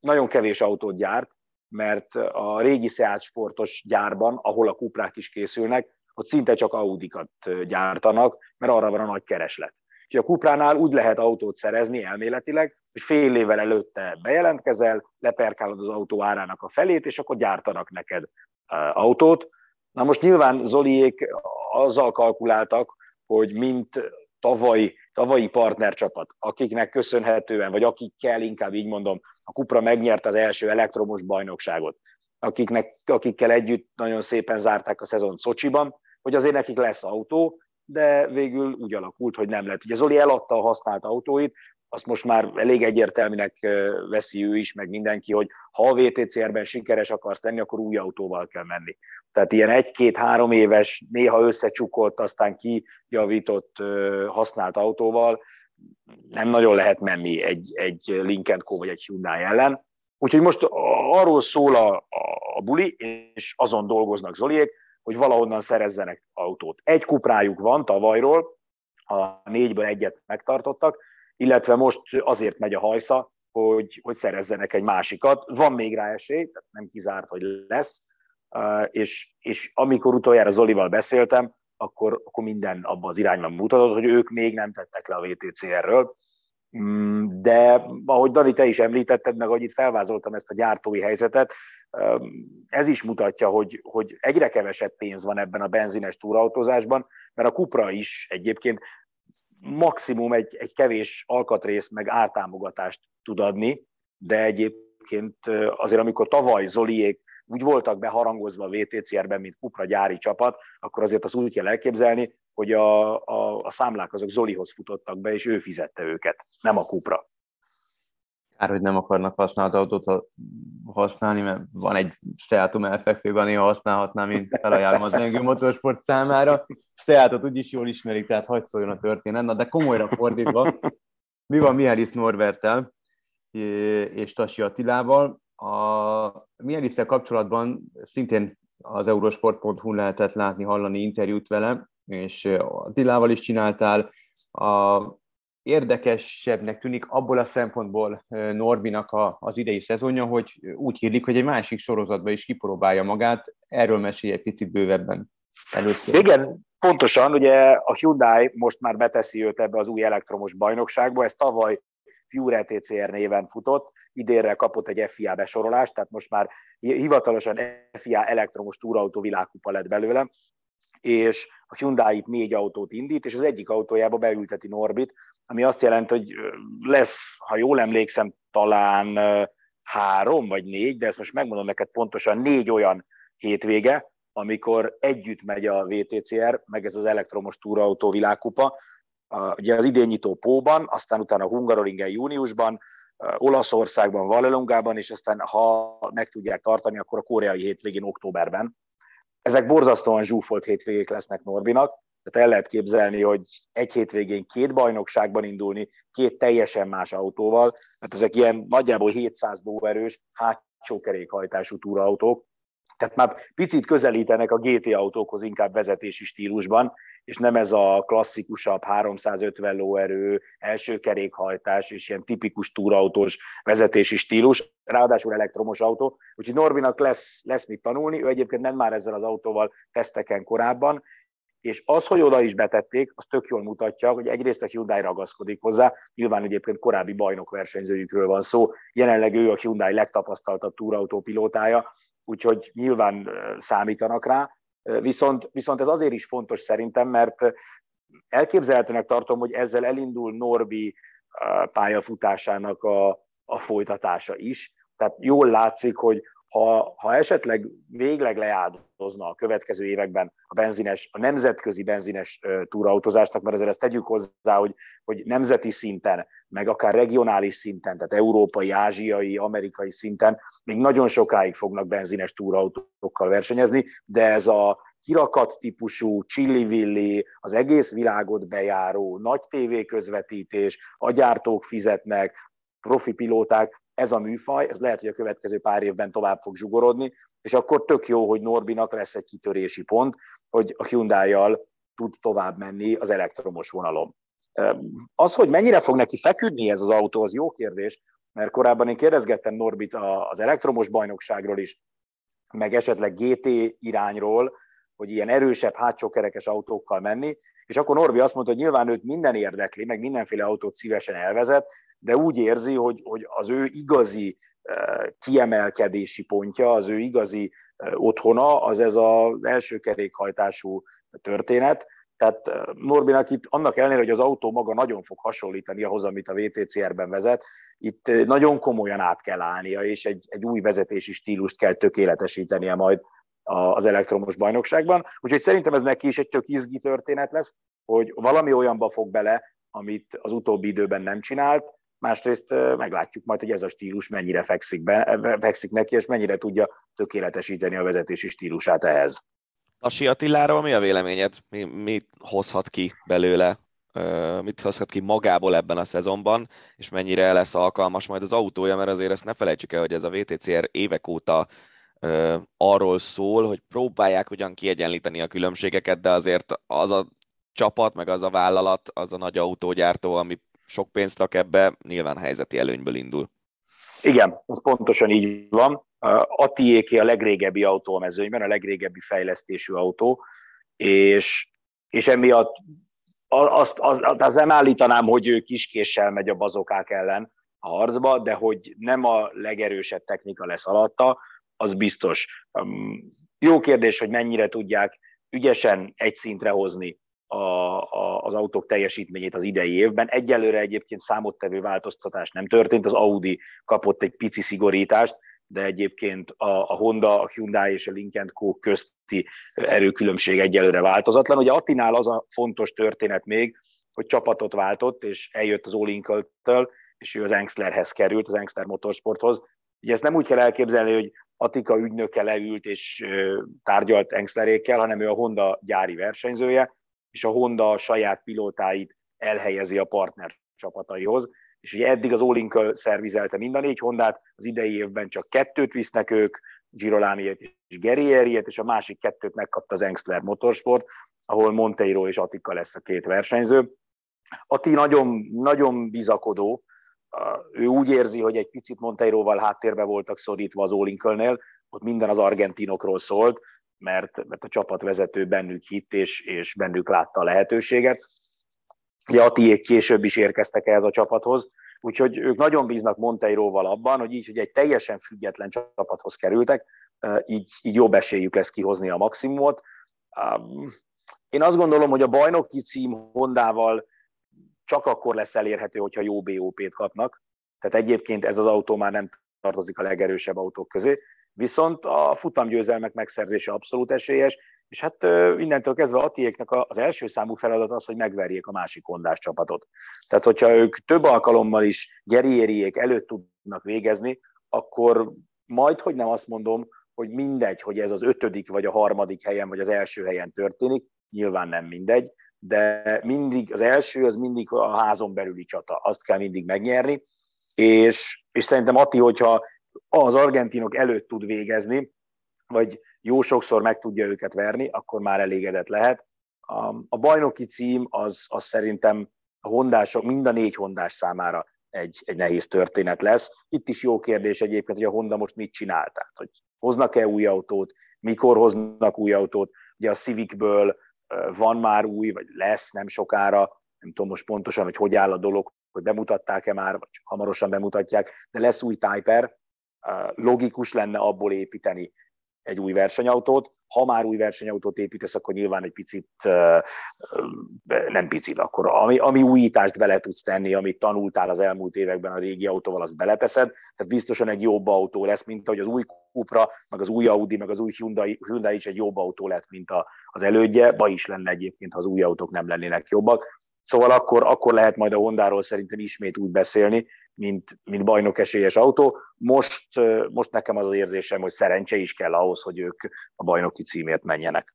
nagyon kevés autót gyárt, mert a régi Seat sportos gyárban, ahol a Cuprák is készülnek, ott szinte csak Audikat gyártanak, mert arra van a nagy kereslet. Úgyhogy a Kupránál úgy lehet autót szerezni elméletileg, hogy fél évvel előtte bejelentkezel, leperkálod az autó árának a felét, és akkor gyártanak neked autót. Na most nyilván Zoliék azzal kalkuláltak, hogy mint tavalyi, tavalyi partnercsapat, akiknek köszönhetően, vagy akikkel inkább így mondom, a Kupra megnyerte az első elektromos bajnokságot, akiknek, akikkel együtt nagyon szépen zárták a szezon Szocsiban, hogy azért nekik lesz autó, de végül úgy alakult, hogy nem lett. Ugye Zoli eladta a használt autóit, azt most már elég egyértelműnek veszi ő is, meg mindenki, hogy ha a VTCR-ben sikeres akarsz lenni, akkor új autóval kell menni. Tehát ilyen egy-két-három éves, néha összecsukolt, aztán kijavított használt autóval nem nagyon lehet menni egy, egy Lincoln Co. vagy egy Hyundai ellen. Úgyhogy most arról szól a, a buli, és azon dolgoznak Zoliék, hogy valahonnan szerezzenek autót. Egy kuprájuk van tavalyról, a négyből egyet megtartottak, illetve most azért megy a hajsza, hogy, hogy szerezzenek egy másikat. Van még rá esély, tehát nem kizárt, hogy lesz, és, és amikor utoljára Zolival beszéltem, akkor, akkor minden abban az irányban mutatott, hogy ők még nem tettek le a VTCR-ről, Mm, de ahogy Dani, te is említetted, meg ahogy itt felvázoltam ezt a gyártói helyzetet, ez is mutatja, hogy, hogy egyre kevesebb pénz van ebben a benzines túrautózásban, mert a Kupra is egyébként maximum egy, egy kevés alkatrész meg ártámogatást tud adni, de egyébként azért, amikor tavaly Zoliék úgy voltak beharangozva a VTCR-ben, mint Kupra gyári csapat, akkor azért az úgy kell elképzelni, hogy a, a, a számlák azok Zolihoz futottak be, és ő fizette őket, nem a Kupra. Kár, hogy nem akarnak használt autót használni, mert van egy Seatom elfekvőben, én használhatnám, én felajánlom az Engő Motorsport számára. Seatot úgyis jól ismerik, tehát hagyd szóljon a történet. Na, de komolyra fordítva, mi van Mihály Norbertel és Tasi Attilával? A Mihály kapcsolatban szintén az eurosport.hu lehetett látni, hallani interjút vele, és Attilával is csináltál. A érdekesebbnek tűnik abból a szempontból Norbinak a, az idei szezonja, hogy úgy hírlik, hogy egy másik sorozatban is kipróbálja magát. Erről mesélj egy picit bővebben. Először. Igen, pontosan, ugye a Hyundai most már beteszi őt ebbe az új elektromos bajnokságba, ez tavaly Pure TCR néven futott, idénre kapott egy FIA besorolást, tehát most már hivatalosan FIA elektromos túrautó világkupa lett belőle, és a Hyundai itt négy autót indít, és az egyik autójába beülteti Norbit, ami azt jelenti, hogy lesz, ha jól emlékszem, talán három vagy négy, de ezt most megmondom neked pontosan, négy olyan hétvége, amikor együtt megy a VTCR, meg ez az elektromos túrautó világkupa, ugye az idén nyitó Póban, aztán utána Hungaroringen júniusban, Olaszországban, Vallelongában, és aztán ha meg tudják tartani, akkor a koreai hétvégén októberben. Ezek borzasztóan zsúfolt hétvégék lesznek Norbinak, tehát el lehet képzelni, hogy egy hétvégén két bajnokságban indulni, két teljesen más autóval, mert ezek ilyen nagyjából 700 lóerős, hátsó kerékhajtású túrautók, tehát már picit közelítenek a GT autókhoz inkább vezetési stílusban, és nem ez a klasszikusabb 350 lóerő, első kerékhajtás és ilyen tipikus túrautós vezetési stílus, ráadásul elektromos autó, úgyhogy Norbinak lesz, lesz mit tanulni, ő egyébként nem már ezzel az autóval teszteken korábban, és az, hogy oda is betették, az tök jól mutatja, hogy egyrészt a Hyundai ragaszkodik hozzá, nyilván egyébként korábbi bajnok versenyzőjükről van szó, jelenleg ő a Hyundai legtapasztaltabb túrautó pilótája, úgyhogy nyilván számítanak rá, viszont, viszont ez azért is fontos szerintem, mert elképzelhetőnek tartom, hogy ezzel elindul Norbi pályafutásának a, a folytatása is. Tehát jól látszik, hogy ha, ha esetleg végleg leáldozna a következő években a benzines, a nemzetközi benzines túrautózásnak, mert azért ezt tegyük hozzá, hogy, hogy nemzeti szinten, meg akár regionális szinten, tehát európai, ázsiai, amerikai szinten még nagyon sokáig fognak benzines túrautókkal versenyezni, de ez a kirakat típusú, csillivilli, az egész világot bejáró, nagy tévéközvetítés, a gyártók fizetnek, profi pilóták, ez a műfaj, ez lehet, hogy a következő pár évben tovább fog zsugorodni, és akkor tök jó, hogy Norbinak lesz egy kitörési pont, hogy a Hyundai-jal tud tovább menni az elektromos vonalon. Az, hogy mennyire fog neki feküdni ez az autó, az jó kérdés, mert korábban én kérdezgettem Norbit az elektromos bajnokságról is, meg esetleg GT irányról, hogy ilyen erősebb hátsókerekes autókkal menni, és akkor Norbi azt mondta, hogy nyilván őt minden érdekli, meg mindenféle autót szívesen elvezet, de úgy érzi, hogy, hogy az ő igazi kiemelkedési pontja, az ő igazi otthona, az ez az első kerékhajtású történet. Tehát Norbinak itt annak ellenére, hogy az autó maga nagyon fog hasonlítani ahhoz, amit a VTCR-ben vezet, itt nagyon komolyan át kell állnia, és egy, egy új vezetési stílust kell tökéletesítenie majd az elektromos bajnokságban. Úgyhogy szerintem ez neki is egy tök izgi történet lesz, hogy valami olyanba fog bele, amit az utóbbi időben nem csinált, másrészt meglátjuk majd, hogy ez a stílus mennyire fekszik, be, fekszik neki, és mennyire tudja tökéletesíteni a vezetési stílusát ehhez. Tasi Attiláról mi a véleményed? Mi, mit hozhat ki belőle? Mit hozhat ki magából ebben a szezonban, és mennyire lesz alkalmas majd az autója, mert azért ezt ne felejtsük el, hogy ez a VTCR évek óta arról szól, hogy próbálják ugyan kiegyenlíteni a különbségeket, de azért az a csapat, meg az a vállalat, az a nagy autógyártó, ami sok pénzt rak ebbe, nyilván helyzeti előnyből indul. Igen, ez pontosan így van. A tiéké a legrégebbi autó a mezőnyben, a legrégebbi fejlesztésű autó, és, és emiatt azt, azt, azt nem állítanám, hogy ő kiskéssel megy a bazokák ellen a harcba, de hogy nem a legerősebb technika lesz alatta, az biztos. Jó kérdés, hogy mennyire tudják ügyesen egy szintre hozni a, a, az autók teljesítményét az idei évben. Egyelőre egyébként számottevő változtatás nem történt, az Audi kapott egy pici szigorítást, de egyébként a, a Honda, a Hyundai és a Lincoln Co. közti erőkülönbség egyelőre változatlan. Ugye Attinál az a fontos történet még, hogy csapatot váltott, és eljött az Olinkeltől, és ő az Engstlerhez került, az Engstler Motorsporthoz. Ugye ezt nem úgy kell elképzelni, hogy Atika ügynöke leült és tárgyalt Engstlerékkel, hanem ő a Honda gyári versenyzője, és a Honda a saját pilótáit elhelyezi a partner csapataihoz. És ugye eddig az Olinkel szervizelte mind a négy Hondát, az idei évben csak kettőt visznek ők, Girolamiért és Gerieriet, és a másik kettőt megkapta az Engstler Motorsport, ahol Monteiro és Atika lesz a két versenyző. Ati nagyon, nagyon bizakodó, ő úgy érzi, hogy egy picit Monteiroval háttérbe voltak szorítva az Olinkelnél, ott minden az argentinokról szólt, mert, mert a csapatvezető bennük hitt, és, és bennük látta a lehetőséget. Ugye Atiék később is érkeztek ehhez a csapathoz, úgyhogy ők nagyon bíznak Monteiroval abban, hogy így, hogy egy teljesen független csapathoz kerültek, így, így jobb esélyük lesz kihozni a maximumot. Én azt gondolom, hogy a bajnoki cím Hondával csak akkor lesz elérhető, hogyha jó BOP-t kapnak. Tehát egyébként ez az autó már nem tartozik a legerősebb autók közé. Viszont a futamgyőzelmek megszerzése abszolút esélyes, és hát innentől kezdve Atiéknek az első számú feladat az, hogy megverjék a másik hondás csapatot. Tehát, hogyha ők több alkalommal is Geriériék előtt tudnak végezni, akkor majd, hogy nem azt mondom, hogy mindegy, hogy ez az ötödik, vagy a harmadik helyen, vagy az első helyen történik, nyilván nem mindegy, de mindig az első az mindig a házon belüli csata, azt kell mindig megnyerni, és, és szerintem Ati, hogyha az argentinok előtt tud végezni, vagy jó sokszor meg tudja őket verni, akkor már elégedett lehet. A, bajnoki cím az, az szerintem a hondások, mind a négy hondás számára egy, egy nehéz történet lesz. Itt is jó kérdés egyébként, hogy a Honda most mit csinál. Tehát, hogy hoznak-e új autót, mikor hoznak új autót. Ugye a Civicből van már új, vagy lesz nem sokára, nem tudom most pontosan, hogy hogy áll a dolog, hogy bemutatták-e már, vagy csak hamarosan bemutatják, de lesz új Typer, logikus lenne abból építeni egy új versenyautót. Ha már új versenyautót építesz, akkor nyilván egy picit, nem picit, akkor ami, ami újítást bele tudsz tenni, amit tanultál az elmúlt években a régi autóval, azt beleteszed. Tehát biztosan egy jobb autó lesz, mint ahogy az új Cupra, meg az új Audi, meg az új Hyundai, Hyundai is egy jobb autó lett, mint a, az elődje. Ba is lenne egyébként, ha az új autók nem lennének jobbak. Szóval akkor, akkor lehet majd a Hondáról szerintem ismét úgy beszélni, mint, mint bajnok esélyes autó. Most, most nekem az az érzésem, hogy szerencse is kell ahhoz, hogy ők a bajnoki címért menjenek.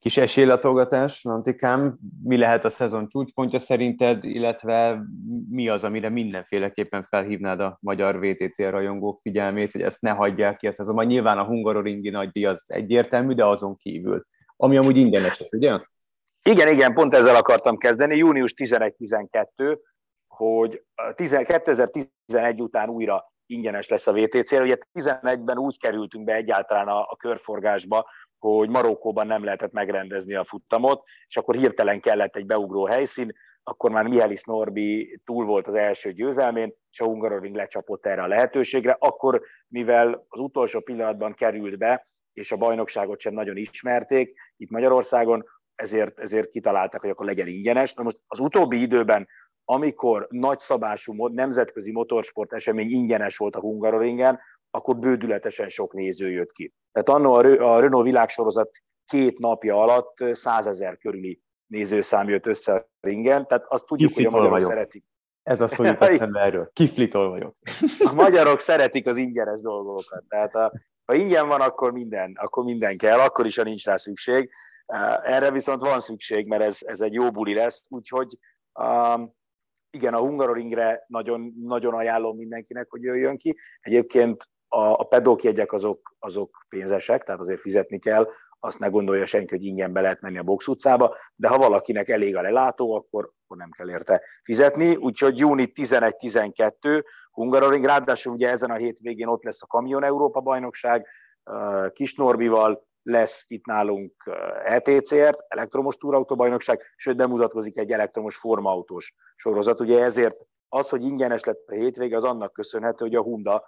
Kis esélylatolgatás, Antikám, mi lehet a szezon csúcspontja szerinted, illetve mi az, amire mindenféleképpen felhívnád a magyar VTC rajongók figyelmét, hogy ezt ne hagyják ki a szezonban. Nyilván a Hungaroringi nagydíj az egyértelmű, de azon kívül. Ami amúgy ingyenes, ugye? Igen, igen, pont ezzel akartam kezdeni. Június 11-12, hogy 2011 után újra ingyenes lesz a VTC. Ugye 11-ben úgy kerültünk be egyáltalán a, a körforgásba, hogy Marokkóban nem lehetett megrendezni a futtamot, és akkor hirtelen kellett egy beugró helyszín, akkor már Mihális Norbi túl volt az első győzelmén, és a Hungaroring lecsapott erre a lehetőségre. Akkor, mivel az utolsó pillanatban került be, és a bajnokságot sem nagyon ismerték itt Magyarországon, ezért, ezért kitalálták, hogy akkor legyen ingyenes. Na most az utóbbi időben, amikor nagyszabású nemzetközi motorsport esemény ingyenes volt a Hungaroringen, akkor bődületesen sok néző jött ki. Tehát annó a Renault világsorozat két napja alatt százezer körüli nézőszám jött össze a ringen, tehát azt tudjuk, hogy a magyarok vagyok. szeretik. Ez az, hogy erről. Kiflitol vagyok. A magyarok szeretik az ingyenes dolgokat. Tehát a, ha ingyen van, akkor minden, akkor minden kell, akkor is, ha nincs rá szükség. Erre viszont van szükség, mert ez, ez egy jó buli lesz, úgyhogy um, igen, a Hungaroringre nagyon, nagyon ajánlom mindenkinek, hogy jöjjön ki. Egyébként a, a pedókjegyek azok, azok pénzesek, tehát azért fizetni kell, azt ne gondolja senki, hogy ingyen be lehet menni a box utcába, de ha valakinek elég a lelátó, akkor, akkor nem kell érte fizetni. Úgyhogy júni 11-12 Hungaroring, ráadásul ugye ezen a hétvégén ott lesz a Kamion Európa bajnokság, Kis Norbival, lesz itt nálunk ETCR, elektromos túrautóbajnokság, sőt bemutatkozik egy elektromos formautós sorozat. Ugye ezért az, hogy ingyenes lett a hétvége, az annak köszönhető, hogy a Honda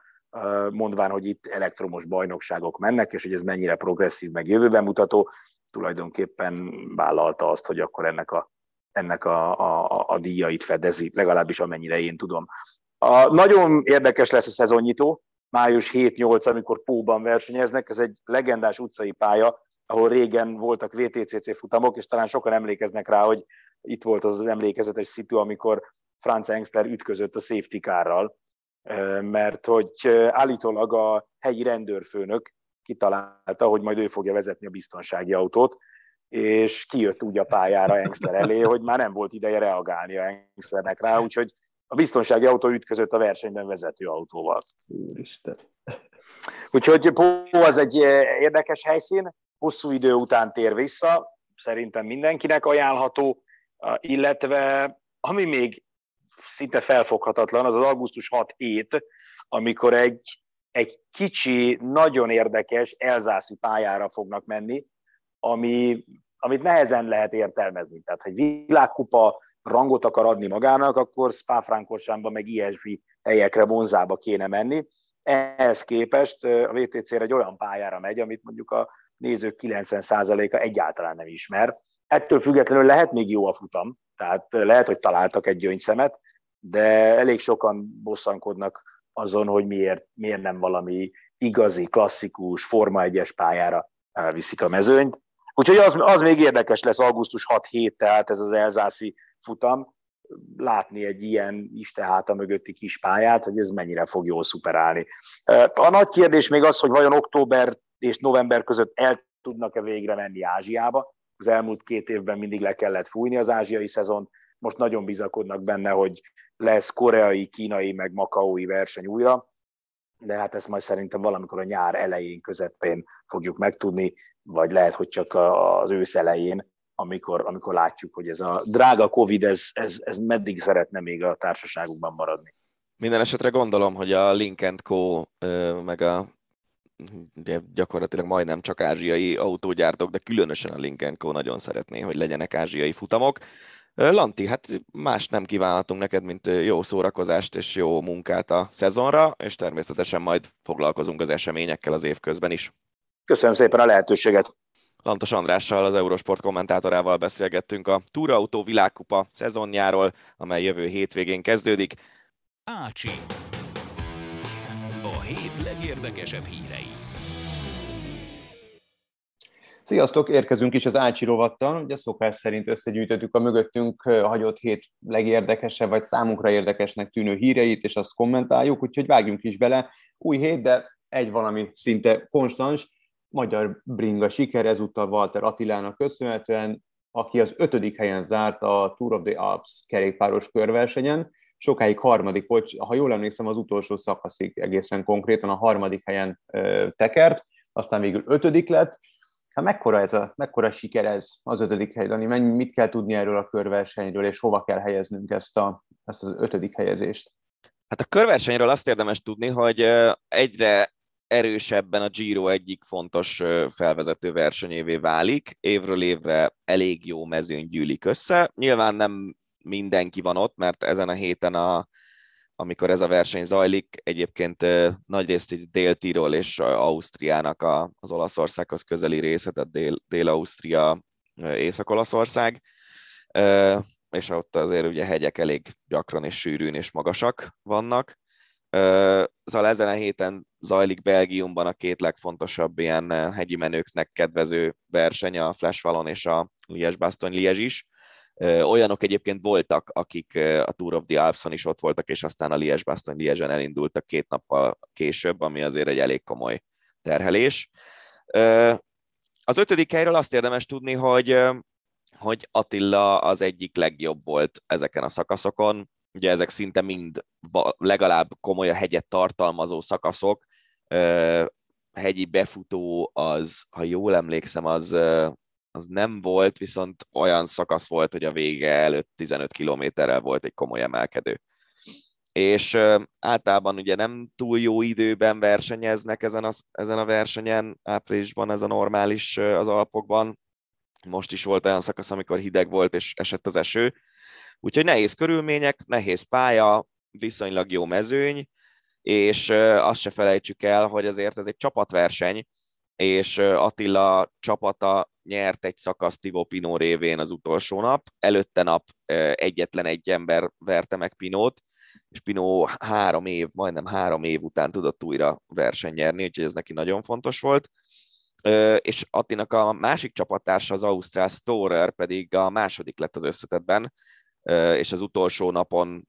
mondván, hogy itt elektromos bajnokságok mennek, és hogy ez mennyire progresszív, meg jövőben mutató, tulajdonképpen vállalta azt, hogy akkor ennek a, ennek a, a, a díjait fedezi, legalábbis amennyire én tudom. A, nagyon érdekes lesz a szezonnyitó, május 7-8, amikor Póban versenyeznek, ez egy legendás utcai pálya, ahol régen voltak VTCC futamok, és talán sokan emlékeznek rá, hogy itt volt az az emlékezetes szitu, amikor Franz Engster ütközött a safety kárral, mert hogy állítólag a helyi rendőrfőnök kitalálta, hogy majd ő fogja vezetni a biztonsági autót, és kijött úgy a pályára Engster elé, hogy már nem volt ideje reagálni a Engsternek rá, úgyhogy a biztonsági autó ütközött a versenyben vezető autóval. Úristen. Úgyhogy Pó az egy érdekes helyszín, hosszú idő után tér vissza, szerintem mindenkinek ajánlható, illetve ami még szinte felfoghatatlan, az az augusztus 6-7, amikor egy, egy kicsi, nagyon érdekes elzászi pályára fognak menni, ami, amit nehezen lehet értelmezni. Tehát, hogy világkupa rangot akar adni magának, akkor Spa-Francorchamban meg ilyesmi helyekre vonzába kéne menni. Ehhez képest a VTC-re egy olyan pályára megy, amit mondjuk a nézők 90%-a egyáltalán nem ismer. Ettől függetlenül lehet még jó a futam, tehát lehet, hogy találtak egy gyöngyszemet, de elég sokan bosszankodnak azon, hogy miért, miért nem valami igazi, klasszikus, Forma 1-es pályára viszik a mezőnyt. Úgyhogy az, az még érdekes lesz augusztus 6-7, tehát ez az elzászi futam, látni egy ilyen isteháta mögötti kis pályát, hogy ez mennyire fog jól szuperálni. A nagy kérdés még az, hogy vajon október és november között el tudnak-e végre menni Ázsiába. Az elmúlt két évben mindig le kellett fújni az ázsiai szezont, most nagyon bizakodnak benne, hogy lesz koreai, kínai, meg makaói verseny újra, de hát ezt majd szerintem valamikor a nyár elején, közepén fogjuk megtudni, vagy lehet, hogy csak az ősz elején, amikor, amikor látjuk, hogy ez a drága Covid, ez, ez, ez meddig szeretne még a társaságunkban maradni. Minden esetre gondolom, hogy a Link Co. meg a gyakorlatilag majdnem csak ázsiai autógyártók, de különösen a Link Co. nagyon szeretné, hogy legyenek ázsiai futamok. Lanti, hát más nem kívánhatunk neked, mint jó szórakozást és jó munkát a szezonra, és természetesen majd foglalkozunk az eseményekkel az évközben is. Köszönöm szépen a lehetőséget! Lantos Andrással, az Eurosport kommentátorával beszélgettünk a Túrautó világkupa szezonjáról, amely jövő hétvégén kezdődik. Ácsi. A hét legérdekesebb hírei. Sziasztok, érkezünk is az Ácsi rovattal. Ugye szokás szerint összegyűjtöttük a mögöttünk hagyott hét legérdekesebb, vagy számunkra érdekesnek tűnő híreit, és azt kommentáljuk, úgyhogy vágjunk is bele. Új hét, de egy valami szinte konstans, magyar bringa siker, ezúttal Walter Attilának köszönhetően, aki az ötödik helyen zárt a Tour of the Alps kerékpáros körversenyen, sokáig harmadik volt, ha jól emlékszem, az utolsó szakaszig egészen konkrétan a harmadik helyen tekert, aztán végül ötödik lett, Hát mekkora ez a, mekkora siker ez az ötödik hely, Dani? Mennyi, mit kell tudni erről a körversenyről, és hova kell helyeznünk ezt, a, ezt az ötödik helyezést? Hát a körversenyről azt érdemes tudni, hogy egyre erősebben a Giro egyik fontos felvezető versenyévé válik. Évről évre elég jó mezőn gyűlik össze. Nyilván nem mindenki van ott, mert ezen a héten a amikor ez a verseny zajlik. Egyébként nagyrészt Dél-Tirol és Ausztriának az Olaszországhoz közeli része, tehát Dél- Dél-Ausztria, Észak-Olaszország, és ott azért ugye hegyek elég gyakran és sűrűn és magasak vannak. Szóval ezen a héten zajlik Belgiumban a két legfontosabb ilyen hegyi menőknek kedvező verseny, a Flash Vallon és a Liège-Bastogne-Liège is. Olyanok egyébként voltak, akik a Tour of the Alpson is ott voltak, és aztán a liège bastogne liège elindultak két nappal később, ami azért egy elég komoly terhelés. Az ötödik helyről azt érdemes tudni, hogy, hogy Attila az egyik legjobb volt ezeken a szakaszokon. Ugye ezek szinte mind legalább komoly a hegyet tartalmazó szakaszok. Hegyi befutó az, ha jól emlékszem, az az nem volt, viszont olyan szakasz volt, hogy a vége előtt 15 kilométerrel volt egy komoly emelkedő. és általában ugye nem túl jó időben versenyeznek ezen a, ezen a versenyen, áprilisban ez a normális az Alpokban, most is volt olyan szakasz, amikor hideg volt és esett az eső, úgyhogy nehéz körülmények, nehéz pálya, viszonylag jó mezőny, és azt se felejtsük el, hogy azért ez egy csapatverseny, és Attila csapata nyert egy szakasz Tivo Pinó révén az utolsó nap, előtte nap egyetlen egy ember verte meg Pinót, és Pinó három év, majdnem három év után tudott újra versenyerni, úgyhogy ez neki nagyon fontos volt. És Attinak a másik csapattársa, az Ausztrál Storer pedig a második lett az összetetben, és az utolsó napon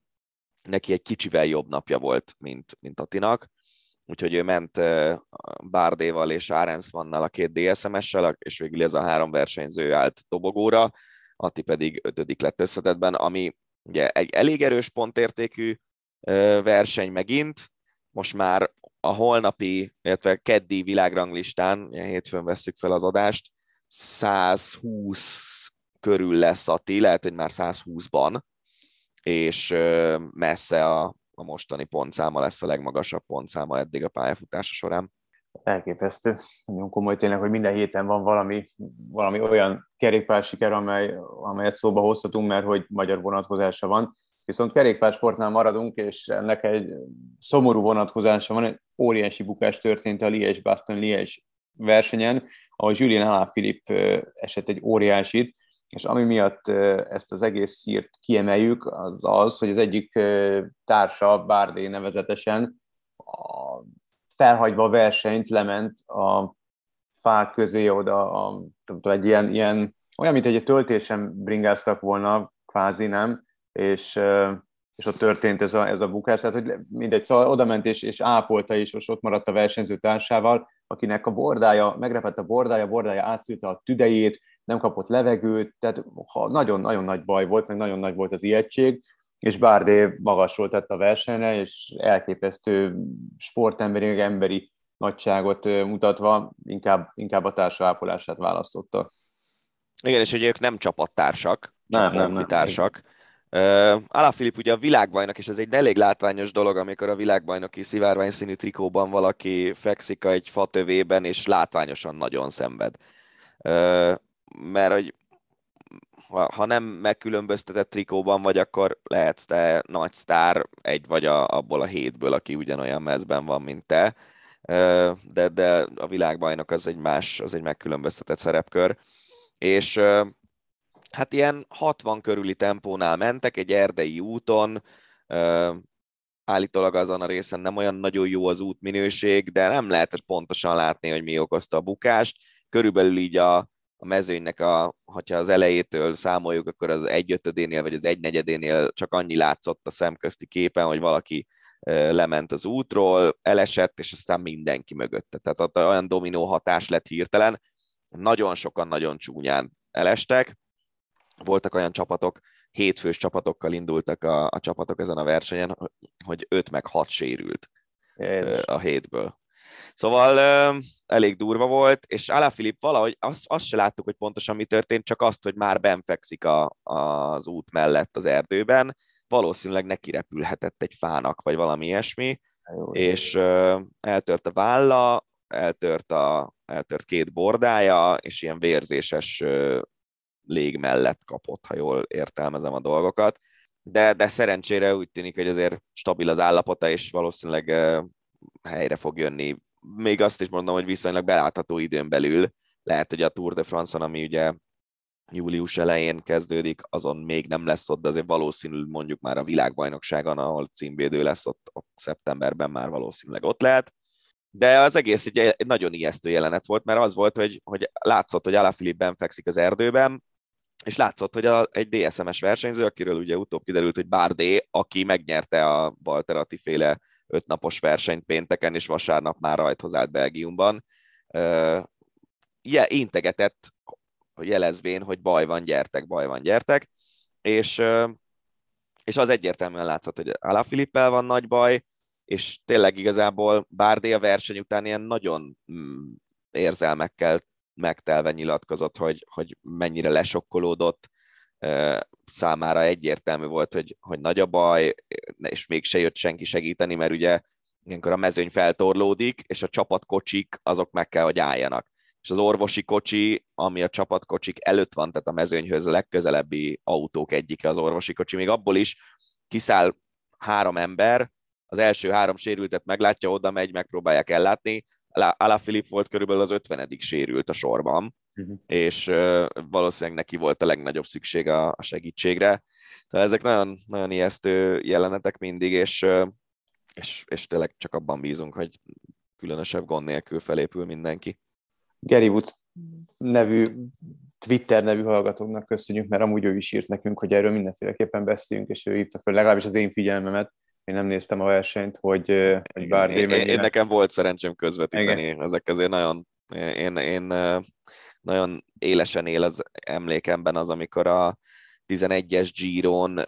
neki egy kicsivel jobb napja volt, mint, mint Attinak. Úgyhogy ő ment Bárdéval és Arensmannal a két DSMS-sel, és végül ez a három versenyző állt dobogóra, Atti pedig ötödik lett összetetben, ami ugye egy elég erős pontértékű verseny megint, most már a holnapi, illetve keddi világranglistán, hétfőn veszük fel az adást, 120 körül lesz Atti, lehet, hogy már 120-ban, és messze a, a mostani pontszáma lesz a legmagasabb pontszáma eddig a pályafutása során. Elképesztő. Nagyon komoly tényleg, hogy minden héten van valami, valami olyan kerékpársiker, amely, amelyet szóba hozhatunk, mert hogy magyar vonatkozása van. Viszont kerékpársportnál maradunk, és ennek egy szomorú vonatkozása van, egy óriási bukás történt a Liège-Bastogne Liège versenyen, ahol Julien Alaphilippe esett egy óriásit, és ami miatt ezt az egész hírt kiemeljük, az az, hogy az egyik társa, Bárdé nevezetesen, a, felhagyva a versenyt lement a fák közé oda, a, egy ilyen, ilyen, olyan, mint egy töltésen bringáztak volna, kvázi nem, és, és ott történt ez a, ez a bukás, tehát hogy mindegy, szóval oda ment és, és ápolta is, és ott maradt a versenyző társával, akinek a bordája, megrepett a bordája, a bordája átszülte a tüdejét, nem kapott levegőt, tehát nagyon-nagyon nagy baj volt, meg nagyon nagy volt az ijegység, és Bárdé magasról tett a versenyre, és elképesztő sportemberi, emberi nagyságot mutatva inkább, inkább a társaápolását választotta. Igen, és hogy ők nem csapattársak, nem, nem, nem, társak. Uh, Alaphilipp ugye a világbajnok, és ez egy elég látványos dolog, amikor a világbajnoki szivárvány színű trikóban valaki fekszik egy fatövében, és látványosan nagyon szenved. Uh, mert hogy ha, nem megkülönböztetett trikóban vagy, akkor lehetsz te nagy sztár, egy vagy a, abból a hétből, aki ugyanolyan mezben van, mint te, de, de a világbajnok az egy más, az egy megkülönböztetett szerepkör. És hát ilyen 60 körüli tempónál mentek egy erdei úton, állítólag azon a részen nem olyan nagyon jó az útminőség, de nem lehetett pontosan látni, hogy mi okozta a bukást. Körülbelül így a, a mezőnynek, a, ha az elejétől számoljuk, akkor az egyötödénél vagy az egynegyedénél csak annyi látszott a szemközti képen, hogy valaki lement az útról, elesett, és aztán mindenki mögötte. Tehát ott olyan dominó hatás lett hirtelen. Nagyon sokan nagyon csúnyán elestek. Voltak olyan csapatok, hétfős csapatokkal indultak a, a csapatok ezen a versenyen, hogy öt meg hat sérült Jézus. a hétből. Szóval elég durva volt, és Alaphilipp valahogy azt, azt se láttuk, hogy pontosan mi történt, csak azt, hogy már benfekszik a, az út mellett az erdőben, valószínűleg neki repülhetett egy fának, vagy valami ilyesmi, Jó, és uh, eltört a válla, eltört, a, eltört két bordája, és ilyen vérzéses lég mellett kapott, ha jól értelmezem a dolgokat. De, de szerencsére úgy tűnik, hogy azért stabil az állapota, és valószínűleg helyre fog jönni még azt is mondom, hogy viszonylag belátható időn belül, lehet, hogy a Tour de France-on, ami ugye július elején kezdődik, azon még nem lesz ott, de azért valószínűleg mondjuk már a világbajnokságon, ahol címvédő lesz, ott, ott szeptemberben már valószínűleg ott lehet. De az egész egy, egy nagyon ijesztő jelenet volt, mert az volt, hogy, hogy látszott, hogy Alaphilippe fekszik az erdőben, és látszott, hogy a, egy DSMS versenyző, akiről ugye utóbb kiderült, hogy Bardé, aki megnyerte a Walter féle ötnapos versenyt pénteken, és vasárnap már rajthoz állt Belgiumban. Uh, integetett jelezvén, hogy baj van, gyertek, baj van, gyertek, és, és az egyértelműen látszott, hogy Alaphilippel van nagy baj, és tényleg igazából Bárdé a verseny után ilyen nagyon mm, érzelmekkel megtelve nyilatkozott, hogy, hogy mennyire lesokkolódott, számára egyértelmű volt, hogy, hogy nagy a baj, és mégse jött senki segíteni, mert ugye ilyenkor a mezőny feltorlódik, és a csapatkocsik azok meg kell, hogy álljanak. És az orvosi kocsi, ami a csapatkocsik előtt van, tehát a mezőnyhöz a legközelebbi autók egyike az orvosi kocsi, még abból is kiszáll három ember, az első három sérültet meglátja, oda megy, megpróbálják ellátni. Ala Filip volt körülbelül az ötvenedik sérült a sorban, uh-huh. és uh, valószínűleg neki volt a legnagyobb szükség a, a segítségre. Tehát ezek nagyon, nagyon ijesztő jelenetek mindig, és, uh, és, és tényleg csak abban bízunk, hogy különösebb gond nélkül felépül mindenki. Gary Woods nevű Twitter nevű hallgatóknak köszönjük, mert amúgy ő is írt nekünk, hogy erről mindenféleképpen beszéljünk, és ő hívta fel legalábbis az én figyelmemet, én nem néztem a versenyt, hogy, hogy bár én, én, én, nekem volt szerencsém közvetíteni, Igen. ezek azért nagyon, én, én nagyon élesen él az emlékemben az, amikor a 11-es Giron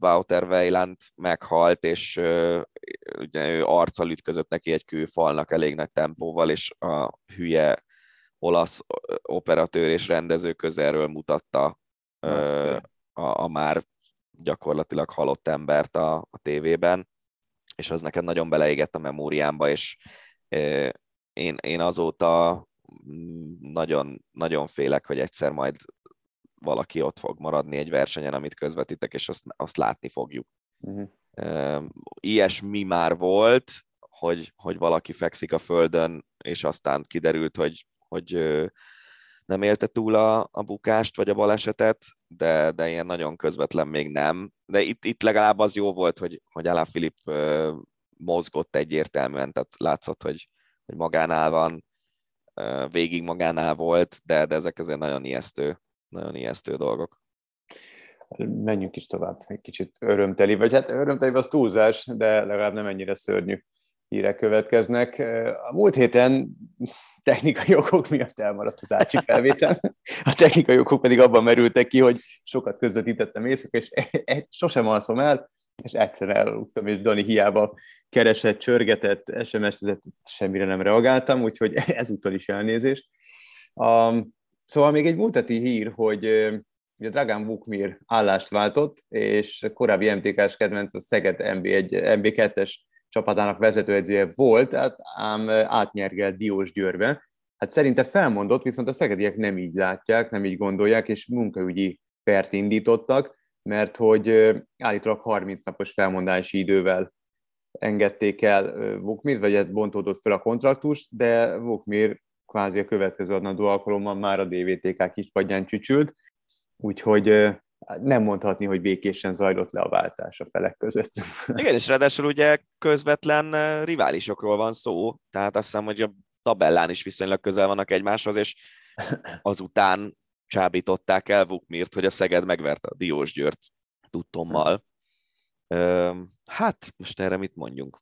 Wouter Weiland meghalt, és ugye ő arccal ütközött neki egy kőfalnak elég nagy tempóval, és a hülye olasz operatőr és rendező közelről mutatta a, a már gyakorlatilag halott embert a, a tévében, és az nekem nagyon beleégett a memóriámba, és én, én azóta nagyon, nagyon félek, hogy egyszer majd valaki ott fog maradni egy versenyen, amit közvetítek, és azt, azt látni fogjuk. Uh-huh. Ilyesmi már volt, hogy, hogy valaki fekszik a földön, és aztán kiderült, hogy, hogy nem élte túl a, a bukást vagy a balesetet, de, de ilyen nagyon közvetlen még nem. De itt, itt legalább az jó volt, hogy, hogy Alain Filip mozgott egyértelműen, tehát látszott, hogy, hogy magánál van, végig magánál volt, de, de ezek azért nagyon ijesztő, nagyon ijesztő dolgok. Menjünk is tovább, egy kicsit örömteli, vagy hát örömteli az túlzás, de legalább nem ennyire szörnyű hírek következnek. A múlt héten technikai okok miatt elmaradt az Ácsi felvétel. A technikai okok pedig abban merültek ki, hogy sokat közvetítettem éjszaka, és e- e- sosem alszom el, és egyszer elaludtam, és Dani hiába keresett, csörgetett, SMS-ezett, semmire nem reagáltam, úgyhogy ezúttal is elnézést. Um, szóval még egy múlteti hír, hogy ugye Dragán Vukmir állást váltott, és korábbi MTK-s kedvenc a Szeged MB1, MB2-es csapatának vezetőedzője volt, hát ám átnyergelt Diós Győrbe. Hát szerinte felmondott, viszont a szegediek nem így látják, nem így gondolják, és munkaügyi pert indítottak, mert hogy állítólag 30 napos felmondási idővel engedték el Vukmir, vagy hát bontódott fel a kontraktust, de Vukmir kvázi a következő adnadó alkalommal már a DVTK kispadján csücsült, úgyhogy nem mondhatni, hogy békésen zajlott le a váltás a felek között. Igen, és ráadásul ugye közvetlen riválisokról van szó, tehát azt hiszem, hogy a tabellán is viszonylag közel vannak egymáshoz, és azután csábították el Vukmirt, hogy a Szeged megverte a Diós Győrt tudtommal. Hát, most erre mit mondjunk?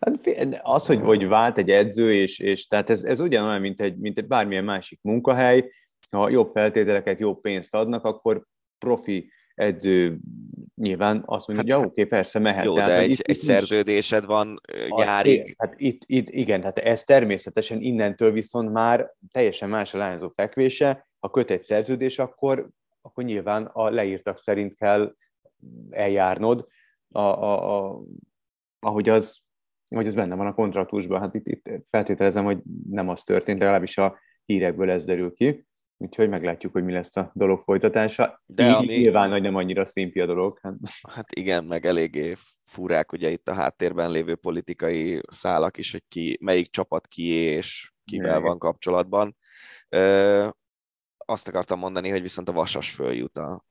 Hát, az, hogy, hogy vált egy edző, és, és tehát ez, ez ugyanolyan, mint egy, mint egy bármilyen másik munkahely, ha jobb feltételeket, jobb pénzt adnak, akkor profi edző nyilván azt mondja, hát, hogy oké, okay, persze mehet. Jó, de egy, itt, egy szerződésed van nyárig. Hát itt, itt, igen, tehát ez természetesen innentől viszont már teljesen más a lányzó fekvése. Ha köt egy szerződés, akkor, akkor nyilván a leírtak szerint kell eljárnod, a, a, a, ahogy az ahogy az benne van a kontraktusban. Hát itt, itt feltételezem, hogy nem az történt, legalábbis a hírekből ez derül ki úgyhogy meglátjuk, hogy mi lesz a dolog folytatása. De Így ami... nyilván, hogy nem annyira szimpi a dolog. Hát. hát igen, meg eléggé furák ugye itt a háttérben lévő politikai szálak is, hogy ki, melyik csapat kié és kivel igen. van kapcsolatban. Ö, azt akartam mondani, hogy viszont a Vasas följut a...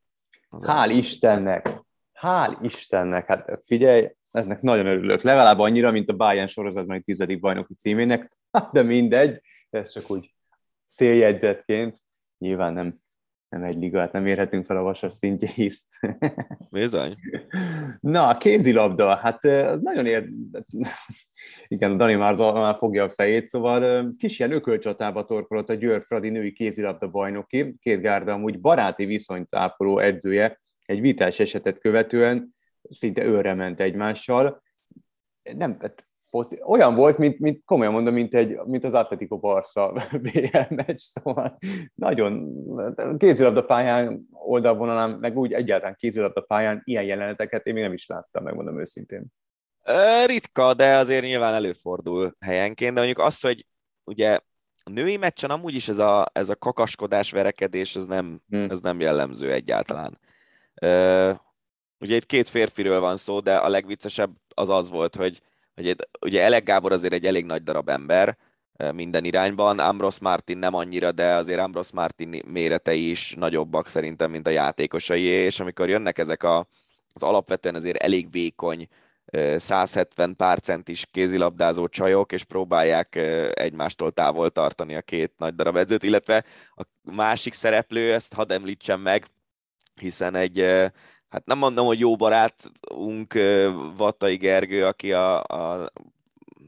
Az Hál' Istennek! Hál' Istennek! Hát figyelj, eznek nagyon örülök. Legalább annyira, mint a Bayern sorozatban egy tizedik bajnoki címének, de mindegy, ez csak úgy széljegyzetként nyilván nem, nem egy ligát, nem érhetünk fel a vasas szintjéhez. Bizony. Na, a kézilabda, hát az nagyon ér... Igen, Dani már, már fogja a fejét, szóval kis ilyen ökölcsatába torkolott a Győr Fradi női kézilabda bajnoki, két gárda amúgy baráti viszonyt ápoló edzője egy vitás esetet követően szinte őre ment egymással. Nem, hát olyan volt, mint, mint komolyan mondom, mint, egy, mint az Atletico Barca BL meccs, szóval nagyon kézilabda pályán oldalvonalán, meg úgy egyáltalán kézilabda pályán ilyen jeleneteket én még nem is láttam, megmondom őszintén. Ritka, de azért nyilván előfordul helyenként, de mondjuk az, hogy ugye a női meccsen amúgy is ez a, ez a kakaskodás, verekedés, ez nem, hmm. ez nem jellemző egyáltalán. Ugye itt két férfiről van szó, de a legviccesebb az az volt, hogy hogy ugye Elek Gábor azért egy elég nagy darab ember minden irányban, Ambros Martin nem annyira, de azért Ambros Martin méretei is nagyobbak szerintem, mint a játékosai, és amikor jönnek ezek a, az alapvetően azért elég vékony, 170 pár centis kézilabdázó csajok, és próbálják egymástól távol tartani a két nagy darab edzőt, illetve a másik szereplő, ezt hadd említsem meg, hiszen egy hát nem mondom, hogy jó barátunk Vattai Gergő, aki a, a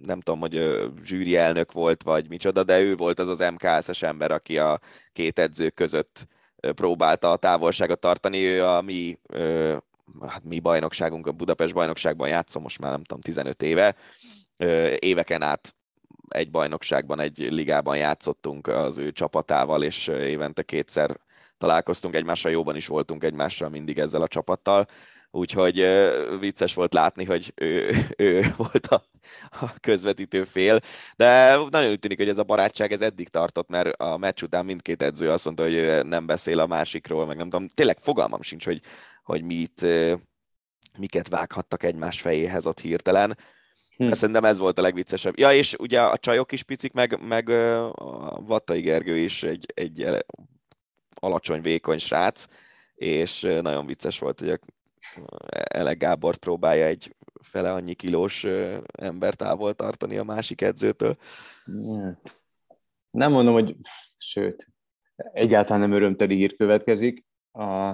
nem tudom, hogy zsűri elnök volt, vagy micsoda, de ő volt az az MKS-es ember, aki a két edző között próbálta a távolságot tartani. Ő a mi, hát mi bajnokságunk, a Budapest bajnokságban játszom most már nem tudom, 15 éve. Éveken át egy bajnokságban, egy ligában játszottunk az ő csapatával, és évente kétszer találkoztunk egymással, jóban is voltunk egymással mindig ezzel a csapattal, úgyhogy vicces volt látni, hogy ő, ő volt a, a közvetítő fél, de nagyon úgy tűnik, hogy ez a barátság ez eddig tartott, mert a meccs után mindkét edző azt mondta, hogy nem beszél a másikról, meg nem tudom, tényleg fogalmam sincs, hogy, hogy mit, miket vághattak egymás fejéhez ott hirtelen. Hm. Szerintem ez volt a legviccesebb. Ja, és ugye a csajok is picik, meg, meg a Vattai Gergő is egy, egy alacsony, vékony srác, és nagyon vicces volt, hogy a Elek Gábor próbálja egy fele annyi kilós ember távol tartani a másik edzőtől. Nem mondom, hogy sőt, egyáltalán nem örömteli hír következik, a,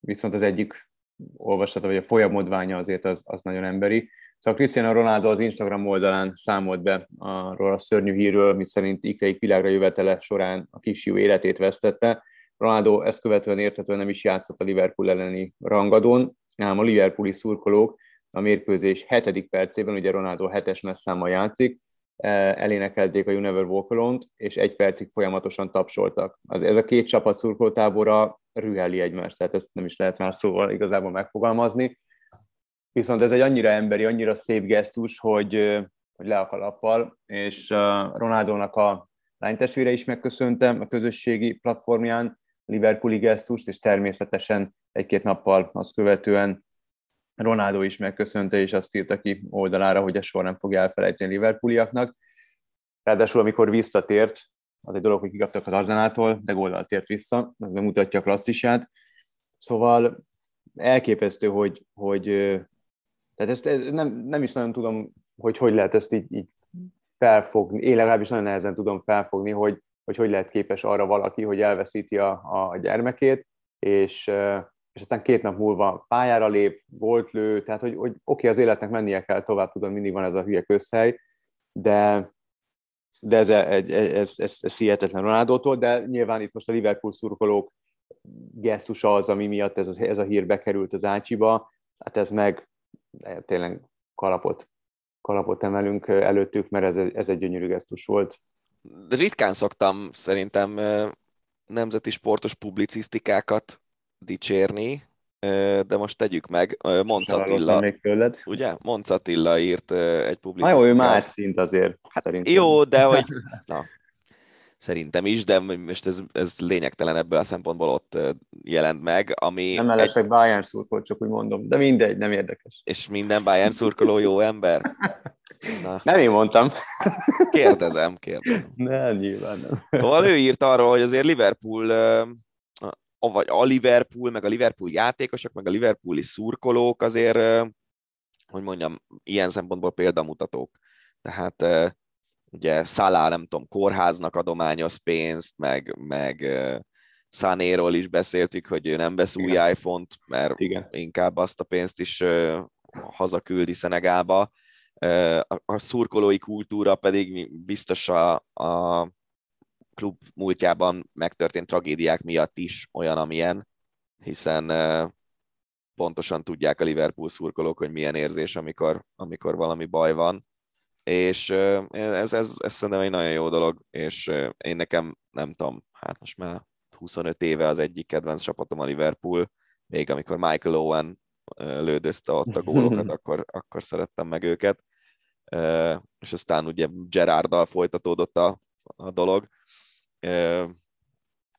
viszont az egyik olvasata, vagy a folyamodványa azért az, az nagyon emberi. Szóval Cristiano Ronaldo az Instagram oldalán számolt be arról a szörnyű hírről, mi szerint ikreik világra jövetele során a kisfiú életét vesztette. Ronaldo ezt követően értetően nem is játszott a Liverpool elleni rangadón, ám a Liverpooli szurkolók a mérkőzés hetedik percében, ugye Ronaldo hetes messzámmal játszik, eh, elénekelték a You Never és egy percig folyamatosan tapsoltak. Ez a két csapat szurkoltábora rüheli egymást, tehát ezt nem is lehet más szóval igazából megfogalmazni. Viszont ez egy annyira emberi, annyira szép gesztus, hogy, hogy le a kalappal, és Ronaldónak a lánytestvére is megköszöntem a közösségi platformján, Liverpooli gesztust, és természetesen egy-két nappal azt követően Ronaldo is megköszönte, és azt írta ki oldalára, hogy a sor nem fog elfelejteni Liverpooliaknak. Ráadásul, amikor visszatért, az egy dolog, hogy kikaptak az Arzenától, de góllal tért vissza, az bemutatja a klasszisát. Szóval elképesztő, hogy, hogy tehát ezt, ezt nem, nem is nagyon tudom, hogy hogy lehet ezt így, így felfogni. Én legalábbis nagyon nehezen tudom felfogni, hogy, hogy hogy lehet képes arra valaki, hogy elveszíti a, a gyermekét, és, és aztán két nap múlva pályára lép, volt lő, tehát hogy, hogy oké, az életnek mennie kell tovább, tudom, mindig van ez a hülye közhely, de, de ez, ez, ez, ez, ez hihetetlen Ronaldótól, de nyilván itt most a Liverpool szurkolók gesztusa az, ami miatt ez ez a hír bekerült az Ácsiba, hát ez meg tényleg kalapot, kalapot emelünk előttük, mert ez, ez egy gyönyörű gesztus volt ritkán szoktam szerintem nemzeti sportos publicisztikákat dicsérni, de most tegyük meg. Monc Attila, még tőled. ugye? Monc Attila írt egy publicisztikát. Na jó, ő más szint azért, hát szerintem. Jó, de hogy... Na, szerintem is, de most ez, ez lényegtelen ebből a szempontból ott jelent meg, ami... Nem leszek egy... Bayern szurkoló, csak úgy mondom, de mindegy, nem érdekes. És minden Bayern szurkoló jó ember? Na. Nem én mondtam. Kérdezem, kérdezem. Nem, nyilván nem. Szóval ő írt arról, hogy azért Liverpool, vagy a Liverpool, meg a Liverpool játékosok, meg a Liverpooli szurkolók azért, hogy mondjam, ilyen szempontból példamutatók. Tehát ugye Szalá, nem tudom, kórháznak adományoz pénzt, meg, meg Sanéról is beszéltük, hogy ő nem vesz új iPhone-t, mert Igen. inkább azt a pénzt is hazaküldi Szenegába. A szurkolói kultúra pedig biztos a, a klub múltjában megtörtént tragédiák miatt is olyan, amilyen, hiszen pontosan tudják a Liverpool szurkolók, hogy milyen érzés, amikor, amikor valami baj van, és ez, ez, ez szerintem egy nagyon jó dolog, és én nekem nem tudom, hát most már 25 éve az egyik kedvenc csapatom a Liverpool, még amikor Michael Owen lődözte ott a gólokat, akkor, akkor szerettem meg őket, és aztán ugye Gerarddal folytatódott a, a dolog,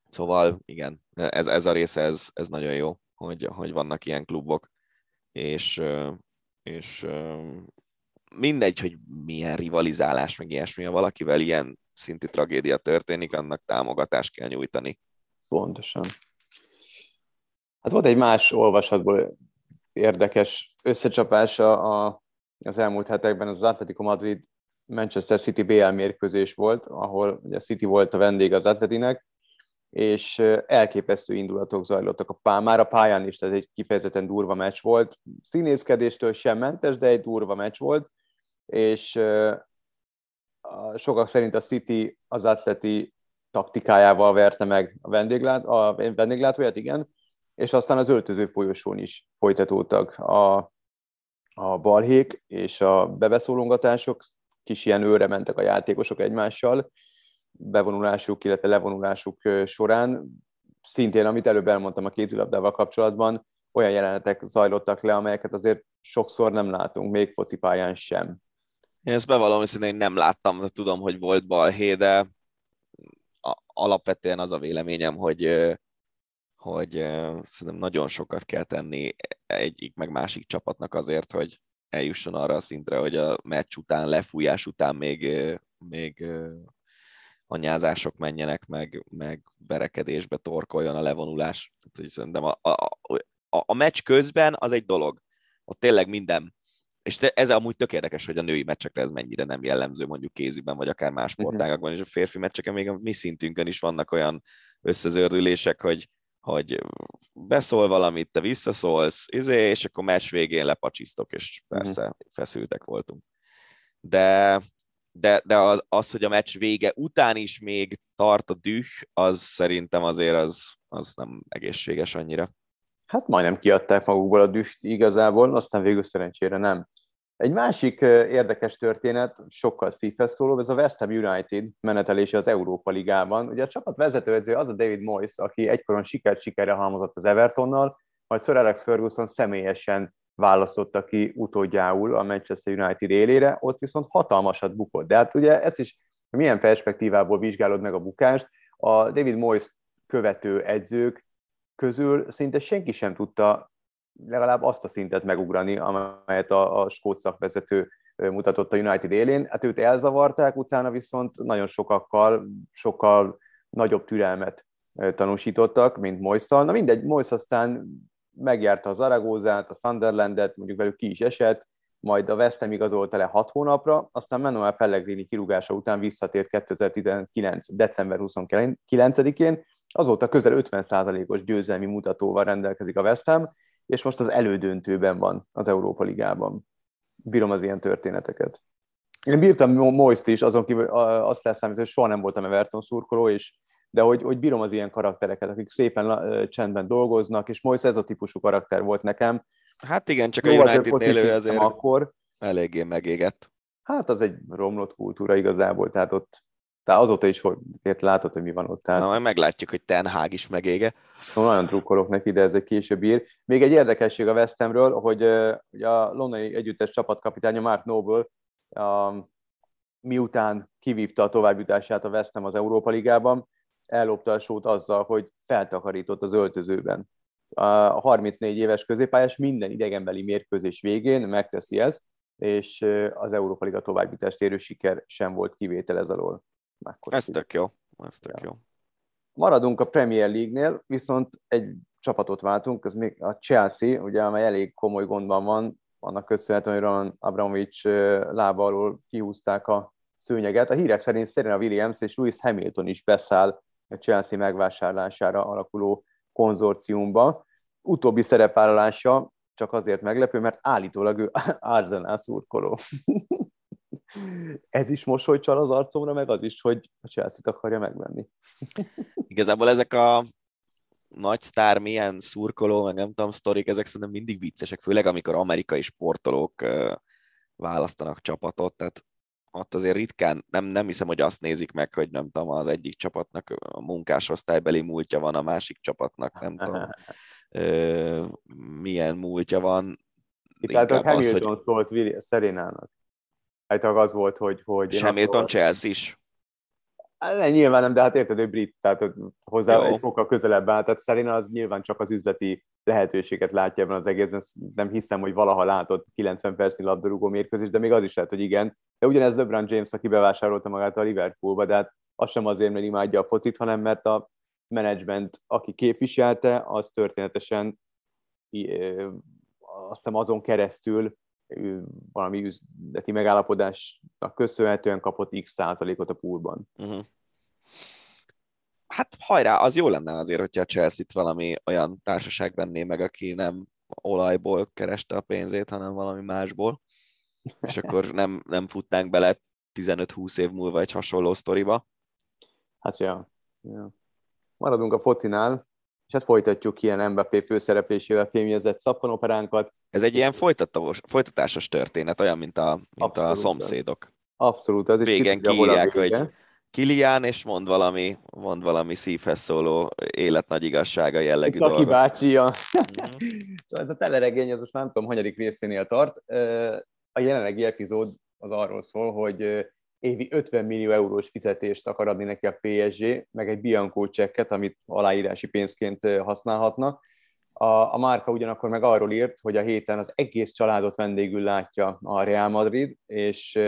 szóval igen, ez, ez a része, ez, ez nagyon jó, hogy, hogy vannak ilyen klubok, és, és mindegy, hogy milyen rivalizálás, meg ilyesmi, ha valakivel ilyen szintű tragédia történik, annak támogatást kell nyújtani. Pontosan. Hát volt egy más olvasatból érdekes összecsapása a, az elmúlt hetekben, az Atletico Madrid Manchester City BL mérkőzés volt, ahol ugye City volt a vendég az Atletinek, és elképesztő indulatok zajlottak a pá- már a pályán is, ez egy kifejezetten durva meccs volt. Színészkedéstől sem mentes, de egy durva meccs volt, és sokak szerint a City az atleti taktikájával verte meg a, vendéglát, a vendéglátóját, igen, és aztán az öltöző folyosón is folytatódtak a, a balhék és a bebeszólongatások, kis ilyen őre mentek a játékosok egymással, bevonulásuk, illetve levonulásuk során. Szintén, amit előbb elmondtam a kézilabdával kapcsolatban, olyan jelenetek zajlottak le, amelyeket azért sokszor nem látunk, még focipályán sem. Én ezt bevallom, hogy én nem láttam, tudom, hogy volt balhé, de alapvetően az a véleményem, hogy, hogy szerintem nagyon sokat kell tenni egyik meg másik csapatnak azért, hogy eljusson arra a szintre, hogy a meccs után, lefújás után még, még anyázások menjenek, meg, meg verekedésbe torkoljon a levonulás. Tehát, szerintem a, a, a, a meccs közben az egy dolog. Ott tényleg minden és ez amúgy tök érdekes, hogy a női meccsekre ez mennyire nem jellemző, mondjuk kézüben, vagy akár más mhm. sportágakban, és a férfi meccseken még a mi szintünkön is vannak olyan összezördülések, hogy, hogy beszól valamit, te visszaszólsz, izé, és akkor meccs végén lepacsisztok, és mhm. persze uh-huh. feszültek voltunk. De, de, de az, az, hogy a meccs vége után is még tart a düh, az szerintem azért az, az nem egészséges annyira hát majdnem kiadták magukból a düht igazából, aztán végül szerencsére nem. Egy másik érdekes történet, sokkal szívhez szóló, ez a West Ham United menetelése az Európa Ligában. Ugye a csapat vezetőedző az a David Moyes, aki egykoron sikert sikerre halmozott az Evertonnal, majd Sir Alex Ferguson személyesen választotta ki utódjául a Manchester United élére, ott viszont hatalmasat bukott. De hát ugye ez is milyen perspektívából vizsgálod meg a bukást. A David Moyes követő edzők közül szinte senki sem tudta legalább azt a szintet megugrani, amelyet a, a skót szakvezető mutatott a United élén. Hát őt elzavarták, utána viszont nagyon sokakkal, sokkal nagyobb türelmet tanúsítottak, mint Moisszal. Na mindegy, Moisz aztán megjárta az Aragózát, a Sunderlandet, mondjuk velük ki is esett, majd a West Ham igazolta le 6 hónapra, aztán Manuel Pellegrini kirúgása után visszatért 2019. december 29-én, azóta közel 50%-os győzelmi mutatóval rendelkezik a West Ham, és most az elődöntőben van az Európa Ligában. Bírom az ilyen történeteket. Én bírtam Moist is, azon kívül azt leszámít, hogy soha nem voltam Everton szurkoló, és de hogy, hogy bírom az ilyen karaktereket, akik szépen csendben dolgoznak, és Moist ez a típusú karakter volt nekem, Hát igen, csak Jó, a United-nél ő azért akkor. eléggé megégett. Hát az egy romlott kultúra igazából, tehát ott tehát azóta is hogy látod, hogy mi van ott. Tehát... Na, majd meglátjuk, hogy Ten Hag is megége. Nagyon drukkolok neki, de ez egy később ír. Még egy érdekesség a West Hamről, hogy uh, a londoni együttes csapatkapitánya Mark Noble uh, miután kivívta a továbbjutását a West Ham az Európa Ligában, ellopta a sót azzal, hogy feltakarított az öltözőben a 34 éves középpályás minden idegenbeli mérkőzés végén megteszi ezt, és az Európa Liga továbbjutást érő siker sem volt kivétel ez alól. ez tök jó. Ez tök ja. jó. Maradunk a Premier League-nél, viszont egy csapatot váltunk, ez még a Chelsea, ugye, amely elég komoly gondban van, annak köszönhetően, hogy Roman Abramovich lába alól kihúzták a szőnyeget. A hírek szerint Serena Williams és Lewis Hamilton is beszáll a Chelsea megvásárlására alakuló konzorciumba. Utóbbi szerepvállalása csak azért meglepő, mert állítólag ő Arsenal szurkoló. Ez is mosolycsal az arcomra, meg az is, hogy a Chelsea-t akarja megvenni. Igazából ezek a nagy sztár, milyen szurkoló, meg nem tudom, sztorik, ezek szerintem mindig viccesek, főleg amikor amerikai sportolók választanak csapatot, tehát ott azért ritkán, nem, nem hiszem, hogy azt nézik meg, hogy nem tudom, az egyik csapatnak a munkásosztálybeli múltja van, a másik csapatnak nem tudom, ö, milyen múltja van. Itt a Hamilton az, hogy... szólt Szerénának. Hát az volt, hogy... hogy Hamilton Chelsea is. Hát, nyilván nem, de hát érted, hogy brit, tehát hozzá Jó. egy fokkal közelebb áll, tehát Szerina az nyilván csak az üzleti lehetőséget látja ebben az egészben, nem hiszem, hogy valaha látott 90 percnyi labdarúgó mérkőzés, de még az is lehet, hogy igen. De ugyanez LeBron James, aki bevásárolta magát a Liverpoolba, de hát az sem azért, mert imádja a focit, hanem mert a menedzsment, aki képviselte, az történetesen azt hiszem azon keresztül valami üzleti megállapodásnak köszönhetően kapott x százalékot a poolban. Uh-huh. Hát hajrá, az jó lenne azért, hogyha a Chelsea-t valami olyan társaság venné meg, aki nem olajból kereste a pénzét, hanem valami másból, és akkor nem, nem futnánk bele 15-20 év múlva egy hasonló sztoriba. Hát ja. ja. Maradunk a focinál, és hát folytatjuk ilyen Mbappé főszereplésével filmjezett szappanoperánkat. Ez egy ilyen folytatásos történet, olyan, mint a, mint a szomszédok. Abszolút. Ez Végen kiírják, hogy Kilián, és mond valami, mond valami szívhez szóló élet nagy igazsága jellegű Taki dolgot. bácsi, ja. Mhm. szóval ez a teleregény, az most nem tudom, hanyadik részénél tart. A jelenlegi epizód az arról szól, hogy évi 50 millió eurós fizetést akar adni neki a PSG, meg egy Bianco csekket, amit aláírási pénzként használhatnak. A, a márka ugyanakkor meg arról írt, hogy a héten az egész családot vendégül látja a Real Madrid, és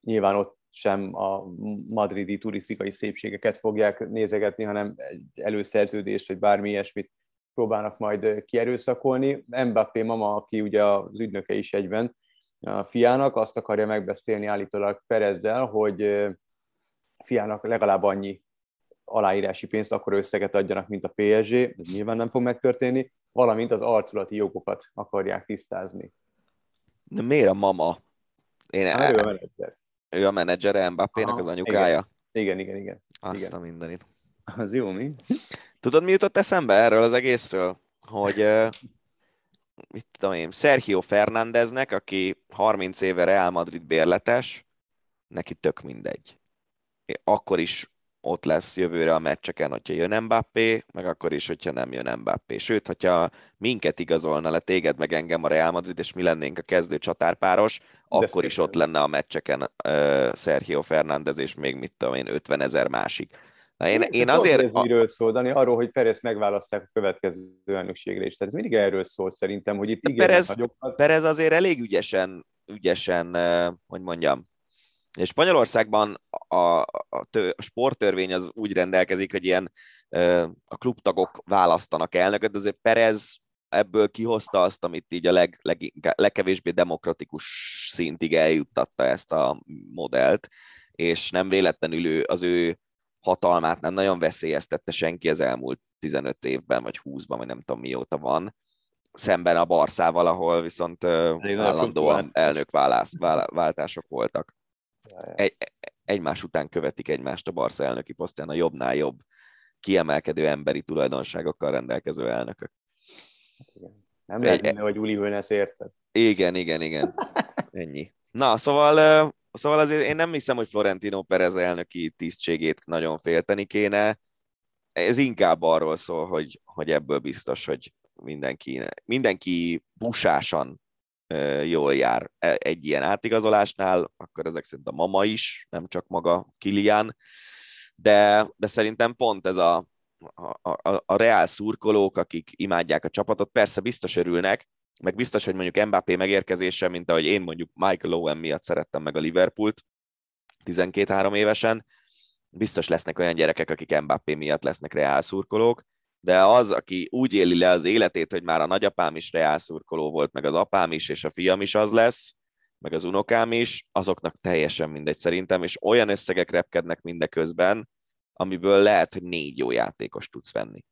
nyilván ott sem a madridi turisztikai szépségeket fogják nézegetni, hanem egy előszerződést, vagy bármi ilyesmit próbálnak majd kierőszakolni. Mbappé mama, aki ugye az ügynöke is egyben, a fiának, azt akarja megbeszélni állítólag Perezzel, hogy fiának legalább annyi aláírási pénzt, akkor összeget adjanak, mint a PSG, ez nyilván nem fog megtörténni, valamint az arculati jogokat akarják tisztázni. De miért a mama? Én el... ő a menedzser. Ő a menedzsere Mbappénak az anyukája? Igen, igen, igen. Azt igen. a mindenit. Az jó, mi? Tudod, mi jutott eszembe erről az egészről? Hogy mit tudom én, Sergio Fernándeznek, aki 30 éve Real Madrid bérletes, neki tök mindegy. Akkor is ott lesz jövőre a meccseken, hogyha jön Mbappé, meg akkor is, hogyha nem jön Mbappé. Sőt, hogyha minket igazolna le téged, meg engem a Real Madrid, és mi lennénk a kezdő csatárpáros, De akkor szépen. is ott lenne a meccseken uh, Sergio Fernández, és még mit tudom én, 50 ezer másik. Na én, én azért... Ez miről szól, Dani? Arról, hogy Perez megválasztják a következő elnökségre is. Tehát ez mindig erről szól szerintem, hogy itt igen, Perez, nagyokat... Perez azért elég ügyesen, ügyesen, hogy mondjam, és Spanyolországban a, a, a sporttörvény az úgy rendelkezik, hogy ilyen a klubtagok választanak elnököt, de azért Perez ebből kihozta azt, amit így a leg, leg, legkevésbé demokratikus szintig eljuttatta ezt a modellt, és nem véletlenül ő, az ő hatalmát nem nagyon veszélyeztette senki az elmúlt 15 évben, vagy 20-ban, vagy nem tudom mióta van, szemben a Barszával, ahol viszont Elég állandóan elnökváltások voltak. Egy, egymás után követik egymást a Barca elnöki posztján a jobbnál jobb kiemelkedő emberi tulajdonságokkal rendelkező elnökök. Nem lehet minden, hogy Uli Hoeneß érted. Igen, igen, igen. Ennyi. Na, szóval Szóval azért én nem hiszem, hogy Florentino Perez elnöki tisztségét nagyon félteni kéne. Ez inkább arról szól, hogy, hogy ebből biztos, hogy mindenki, mindenki busásan jól jár e, egy ilyen átigazolásnál, akkor ezek szerint a mama is, nem csak maga Kilian, de, de szerintem pont ez a, a, a, a reál szurkolók, akik imádják a csapatot, persze biztos örülnek, meg biztos, hogy mondjuk Mbappé megérkezése, mint ahogy én mondjuk Michael Owen miatt szerettem meg a Liverpoolt 12-3 évesen, biztos lesznek olyan gyerekek, akik Mbappé miatt lesznek reál szurkolók, de az, aki úgy éli le az életét, hogy már a nagyapám is reál szurkoló volt, meg az apám is, és a fiam is az lesz, meg az unokám is, azoknak teljesen mindegy szerintem, és olyan összegek repkednek mindeközben, amiből lehet, hogy négy jó játékos tudsz venni.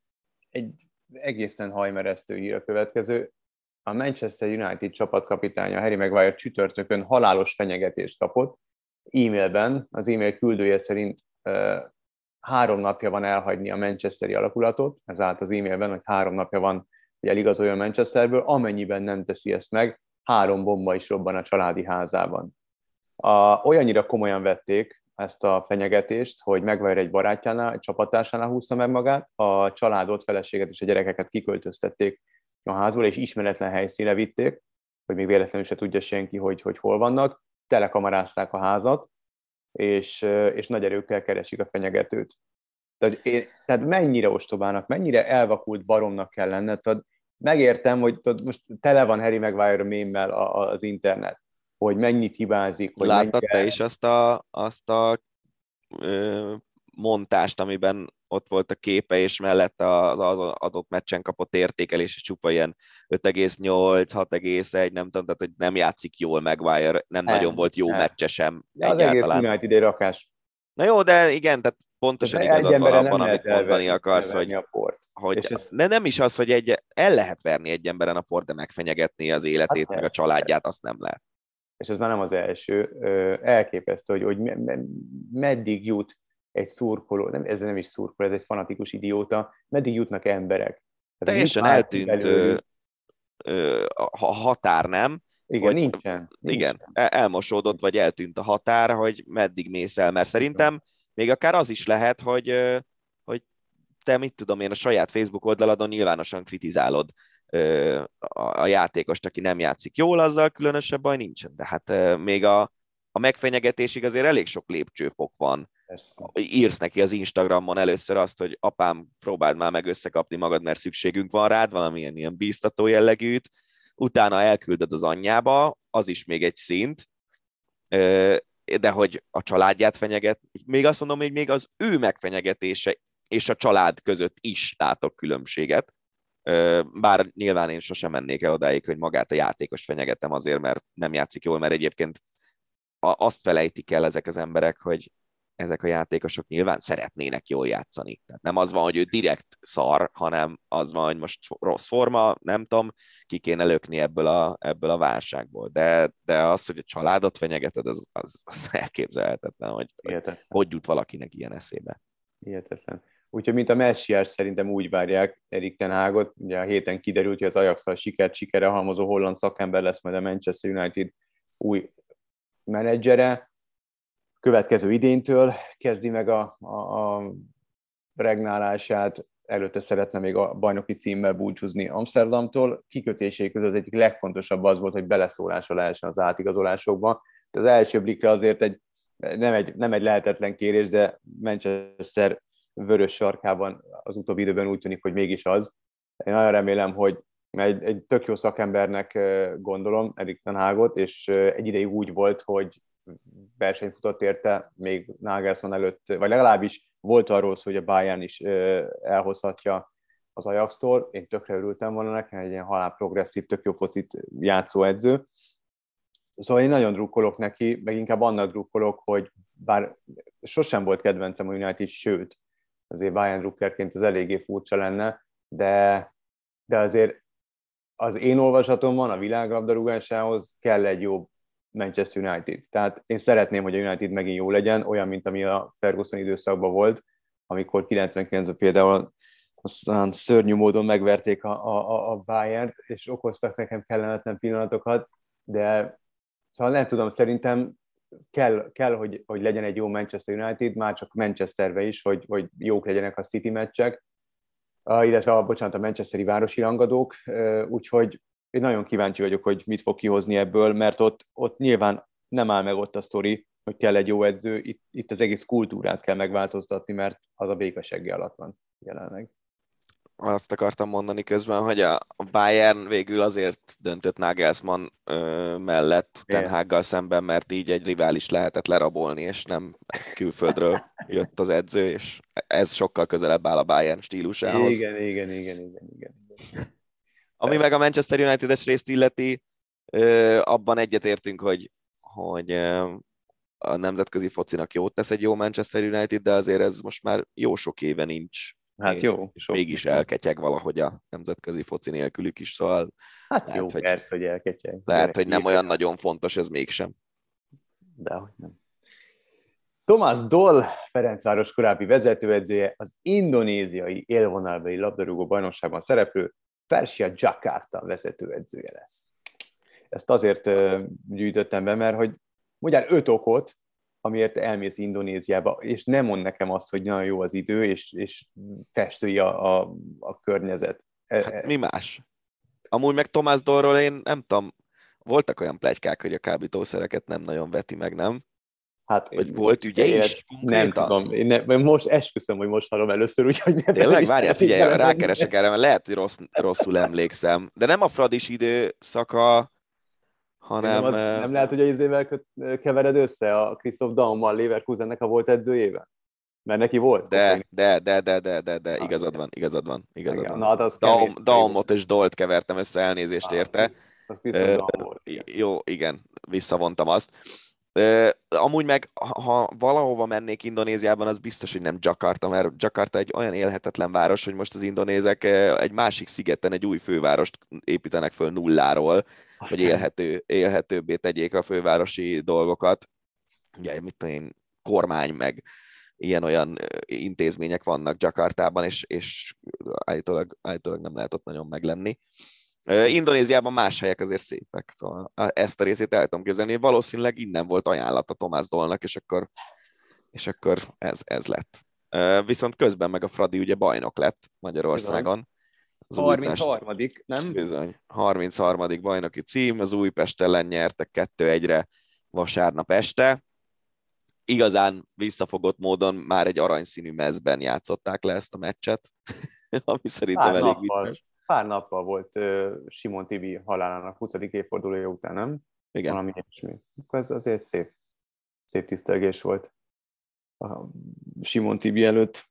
Egy egészen hajmeresztő hír a következő a Manchester United csapatkapitánya Harry Maguire csütörtökön halálos fenyegetést kapott. E-mailben az e-mail küldője szerint három napja van elhagyni a Manchesteri alakulatot, ez állt az e-mailben, hogy három napja van, hogy eligazoljon Manchesterből, amennyiben nem teszi ezt meg, három bomba is robban a családi házában. A, olyannyira komolyan vették ezt a fenyegetést, hogy megvajr egy barátjánál, egy csapatásánál húzta meg magát, a családot, feleséget és a gyerekeket kiköltöztették a házból, és ismeretlen helyszíne vitték, hogy még véletlenül se tudja senki, hogy, hogy hol vannak, telekamarázták a házat, és, és nagy erőkkel keresik a fenyegetőt. Tehát, én, tehát mennyire ostobának, mennyire elvakult baromnak kell lenned, tehát megértem, hogy tudod, most tele van Harry Maguire mémmel az internet, hogy mennyit hibázik. Hogy Láttad mennyire... te is azt a, azt a ö, montást, amiben ott volt a képe, és mellett az, az adott meccsen kapott értékelés, és csupa ilyen 5,8, 6,1, nem tudom, tehát hogy nem játszik jól Maguire, nem, nem nagyon volt jó nem. meccse sem ja, az egész United rakás. Na jó, de igen, tehát pontosan de igazad van abban, amit mondani akarsz, hogy, a port. hogy ez... de nem is az, hogy egy, el lehet verni egy emberen a port, de megfenyegetni az életét, hát meg a családját, azt nem lehet. És ez már nem az első. Elképesztő, hogy, hogy meddig jut egy szurkoló, nem, ez nem is szurkoló, ez egy fanatikus idióta, meddig jutnak emberek. Tehát Teljesen eltűnt ö, ö, a határ, nem? Igen, hogy, nincsen, Igen, nincsen. elmosódott, vagy eltűnt a határ, hogy meddig mész el, mert szerintem még akár az is lehet, hogy, hogy te mit tudom én a saját Facebook oldaladon nyilvánosan kritizálod a játékost, aki nem játszik jól, azzal különösebb baj nincsen. De hát még a, a megfenyegetésig azért elég sok lépcsőfok van. Persze. Írsz neki az Instagramon először azt, hogy apám, próbáld már meg összekapni magad, mert szükségünk van rád, valamilyen ilyen bíztató jellegűt, utána elküldöd az anyjába, az is még egy szint, de hogy a családját fenyeget, még azt mondom, hogy még az ő megfenyegetése és a család között is látok különbséget, bár nyilván én sosem mennék el odáig, hogy magát a játékost fenyegetem azért, mert nem játszik jól, mert egyébként azt felejtik el ezek az emberek, hogy ezek a játékosok nyilván szeretnének jól játszani. Tehát nem az van, hogy ő direkt szar, hanem az van, hogy most rossz forma, nem tudom, ki kéne lökni ebből a, ebből a válságból. De, de az, hogy a családot fenyegeted, az, az, az elképzelhetetlen, hogy, hogy hogy jut valakinek ilyen eszébe. Hihetetlen. Úgyhogy, mint a Messiás szerintem úgy várják Erik Ten Hagot, ugye a héten kiderült, hogy az ajax sikert sikere halmozó holland szakember lesz majd a Manchester United új menedzsere, következő idéntől kezdi meg a, a, a regnálását, előtte szeretne még a bajnoki címmel búcsúzni Amsterdamtól. Kikötései között az egyik legfontosabb az volt, hogy beleszólása lehessen az átigazolásokba. Az első blikre azért egy, nem, egy, nem egy lehetetlen kérés, de Manchester vörös sarkában az utóbbi időben úgy tűnik, hogy mégis az. Én nagyon remélem, hogy egy, egy tök jó szakembernek gondolom Erik Tenhágot, és egy ideig úgy volt, hogy versenyt futott érte még Nagelsmann előtt, vagy legalábbis volt arról szó, hogy a Bayern is elhozhatja az Ajax-tól. Én tökre örültem volna nekem, egy ilyen halál progresszív, tök jó focit játszó edző. Szóval én nagyon drukkolok neki, meg inkább annak drukkolok, hogy bár sosem volt kedvencem a United, sőt, azért Bayern drukkerként az eléggé furcsa lenne, de, de azért az én olvasatomban a világlabdarúgásához kell egy jobb Manchester United. Tehát én szeretném, hogy a United megint jó legyen, olyan, mint ami a Ferguson időszakban volt, amikor 99-ben például aztán szörnyű módon megverték a, a, a Bayern-t, és okoztak nekem kellemetlen pillanatokat, de szóval nem tudom, szerintem kell, kell hogy, hogy legyen egy jó Manchester United, már csak Manchesterbe is, hogy, hogy jók legyenek a City meccsek, illetve a, bocsánat, a Manchesteri városi rangadók, úgyhogy én nagyon kíváncsi vagyok, hogy mit fog kihozni ebből, mert ott, ott nyilván nem áll meg ott a sztori, hogy kell egy jó edző, itt, itt az egész kultúrát kell megváltoztatni, mert az a békesegge alatt van jelenleg. Azt akartam mondani közben, hogy a Bayern végül azért döntött Nagelsmann ö, mellett Ten Haggal szemben, mert így egy rivális lehetett lerabolni, és nem külföldről jött az edző, és ez sokkal közelebb áll a Bayern stílusához. Igen, igen, igen, igen, igen. Ami meg a Manchester United-es részt illeti, abban egyetértünk, hogy, hogy a nemzetközi focinak jót tesz egy jó Manchester United, de azért ez most már jó sok éve nincs. Hát jó. És sok mégis elketyeg valahogy a nemzetközi foci nélkülük is, szóval... Hát lehet, jó, hogy, persze, hogy elketyeg. Lehet, hogy nem olyan nagyon fontos ez mégsem. Dehogy nem. Tomás Doll, Ferencváros korábbi vezetőedzője, az indonéziai élvonalbeli labdarúgó bajnokságban szereplő Persia Jakarta vezetőedzője lesz. Ezt azért gyűjtöttem be, mert hogy mondjál öt okot, amiért elmész Indonéziába, és nem mond nekem azt, hogy nagyon jó az idő, és, és festői a, a, a környezet. E, hát mi más? Amúgy meg Tomás Dorról én nem tudom, voltak olyan plegykák, hogy a kábítószereket nem nagyon veti meg, nem? Hát, hogy volt ügye is? Nem tudom. Én ne, most esküszöm, hogy most hallom először, úgyhogy nem. Tényleg? Várjál, figyelj, rákeresek erre, mert lehet, hogy rossz, rosszul emlékszem. De nem a Fradis időszaka, hanem... Nem, az, nem lehet, hogy a izével kevered össze a Christoph Daummal Leverkusennek a volt edzőjével? Mert neki volt? De, de, de, de, de, de, de, igazad van, igazad van, igazad van. Na, hát az Daum, Daumot és Dolt kevertem össze, elnézést ah, érte. Az, az volt, igen. Jó, igen, visszavontam azt. Amúgy meg, ha valahova mennék Indonéziában, az biztos, hogy nem Jakarta, mert Jakarta egy olyan élhetetlen város, hogy most az indonézek egy másik szigeten egy új fővárost építenek föl nulláról, Aztán. hogy élhető, élhetőbbé tegyék a fővárosi dolgokat. Ugye, mit tudom én, kormány meg ilyen-olyan intézmények vannak Jakartában, és, és állítólag, állítólag nem lehet ott nagyon meglenni. Indonéziában más helyek azért szépek, szóval ezt a részét el tudom képzelni. Valószínűleg innen volt ajánlat a Tomás Dolnak, és akkor, és akkor ez, ez lett. Viszont közben meg a Fradi ugye bajnok lett Magyarországon. Az 33 nem? Bizony, 33 bajnoki cím, az Újpest ellen nyertek 2-1-re vasárnap este. Igazán visszafogott módon már egy aranyszínű mezben játszották le ezt a meccset, ami szerintem Pár elég vicces pár nappal volt uh, Simon Tibi halálának 20. évfordulója után, nem? Igen. Valami ilyesmi. Akkor ez azért szép, szép tisztelgés volt a Simon Tibi előtt.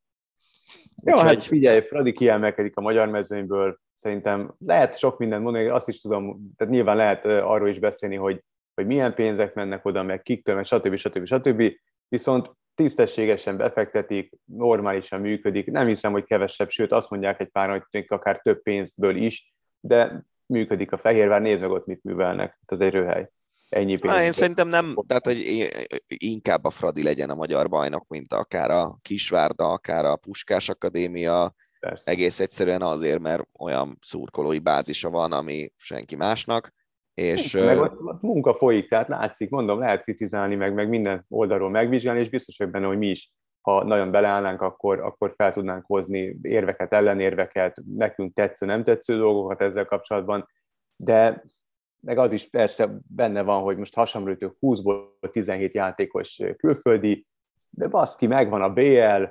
Jó, Úgyhogy... hát figyelj, Fradi kiemelkedik a magyar mezőnyből, szerintem lehet sok mindent mondani, azt is tudom, tehát nyilván lehet arról is beszélni, hogy, hogy milyen pénzek mennek oda, meg kiktől, meg stb. stb. stb. Viszont tisztességesen befektetik, normálisan működik, nem hiszem, hogy kevesebb, sőt azt mondják egy pár, hogy akár több pénzből is, de működik a Fehérvár, nézd meg ott mit művelnek, ez egy röhely. Ennyi pénz. én szerintem nem, tehát hogy inkább a Fradi legyen a magyar bajnok, mint akár a Kisvárda, akár a Puskás Akadémia, Persze. egész egyszerűen azért, mert olyan szurkolói bázisa van, ami senki másnak, és, meg ott, ott munka folyik, tehát látszik, mondom, lehet kritizálni, meg, meg minden oldalról megvizsgálni, és biztos vagyok benne, hogy mi is, ha nagyon beleállnánk, akkor, akkor fel tudnánk hozni érveket, ellenérveket, nekünk tetsző, nem tetsző dolgokat ezzel kapcsolatban, de meg az is persze benne van, hogy most hasamrőtő 20-ból 17 játékos külföldi, de baszki, megvan a BL,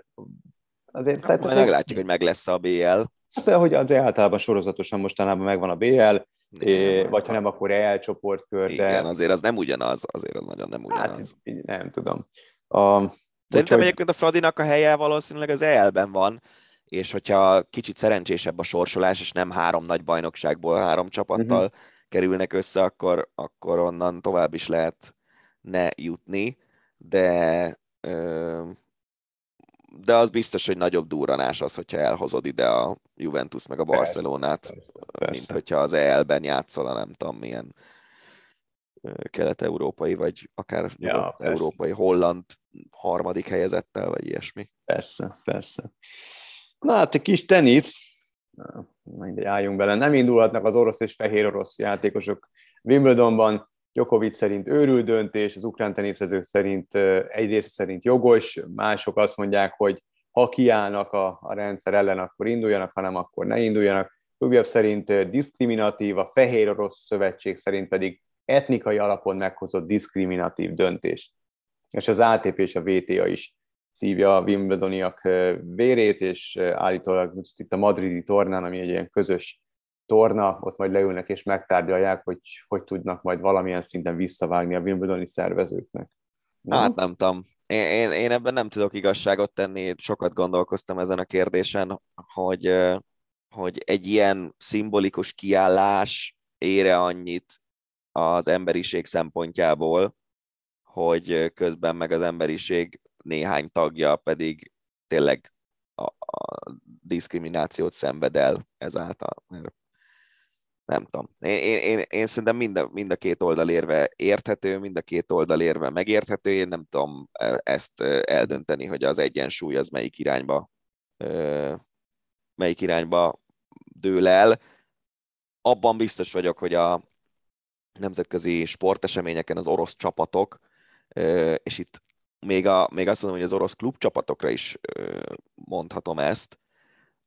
azért hát, meglátjuk, hogy meg lesz a BL. Hát, hogy azért általában sorozatosan mostanában megvan a BL, É, vagy ha nem, akkor EL csoportkör. Igen, azért az nem ugyanaz, azért az nagyon nem hát, ugyanaz. Hát, nem tudom. A, Szerintem hogy... egyébként a Fradinak a helye valószínűleg az EL-ben van, és hogyha kicsit szerencsésebb a sorsolás, és nem három nagy bajnokságból három csapattal uh-huh. kerülnek össze, akkor, akkor onnan tovább is lehet ne jutni, de ö, de az biztos, hogy nagyobb durranás az, hogyha elhozod ide a Juventus meg a Barcelonát, Persze. mint hogyha az EL-ben játszol a nem tudom milyen kelet-európai, vagy akár ja, európai, holland harmadik helyezettel, vagy ilyesmi. Persze, persze. Na hát egy kis tenisz, mindegy, álljunk bele, nem indulhatnak az orosz és fehér orosz játékosok Wimbledonban, Djokovic szerint őrült döntés, az ukrán teniszezők szerint egy része szerint jogos, mások azt mondják, hogy ha kiállnak a, a rendszer ellen, akkor induljanak, hanem akkor ne induljanak. Rubjev szerint diszkriminatív, a Fehér Orosz Szövetség szerint pedig etnikai alapon meghozott diszkriminatív döntés. És az ATP és a VTA is szívja a Wimbledoniak vérét, és állítólag itt a madridi tornán, ami egy ilyen közös torna, ott majd leülnek és megtárgyalják, hogy hogy tudnak majd valamilyen szinten visszavágni a Wimbledoni szervezőknek. Nem? Hát nem tudom. Én, én, én ebben nem tudok igazságot tenni, sokat gondolkoztam ezen a kérdésen, hogy, hogy egy ilyen szimbolikus kiállás ére annyit az emberiség szempontjából, hogy közben meg az emberiség néhány tagja pedig tényleg a, a diszkriminációt szenved el ezáltal. Mert nem tudom. Én, én, én, én szerintem mind a, mind a két oldal érve érthető, mind a két oldal érve megérthető. Én nem tudom e, ezt e, eldönteni, hogy az egyensúly az melyik irányba, melyik irányba dől el. Abban biztos vagyok, hogy a nemzetközi sporteseményeken az orosz csapatok és itt még, a, még azt mondom, hogy az orosz klubcsapatokra is mondhatom ezt,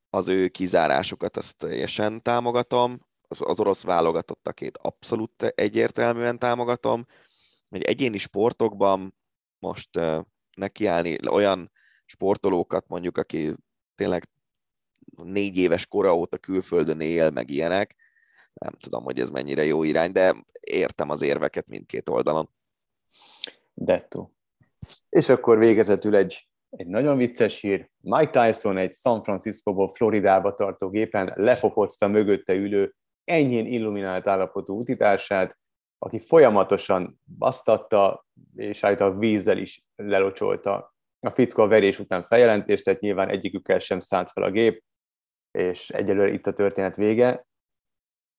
az ő kizárásukat azt teljesen támogatom, az, az orosz válogatottakét abszolút egyértelműen támogatom, hogy egyéni sportokban most nekiállni olyan sportolókat mondjuk, aki tényleg négy éves kora óta külföldön él, meg ilyenek, nem tudom, hogy ez mennyire jó irány, de értem az érveket mindkét oldalon. Dettó. És akkor végezetül egy, egy nagyon vicces hír. Mike Tyson egy San Francisco-ból Floridába tartó gépen lefofozta mögötte ülő, enyhén illuminált állapotú utitársát, aki folyamatosan basztatta, és állítólag vízzel is lelocsolta. A fickó a verés után feljelentést, tehát nyilván egyikükkel sem szánt fel a gép, és egyelőre itt a történet vége.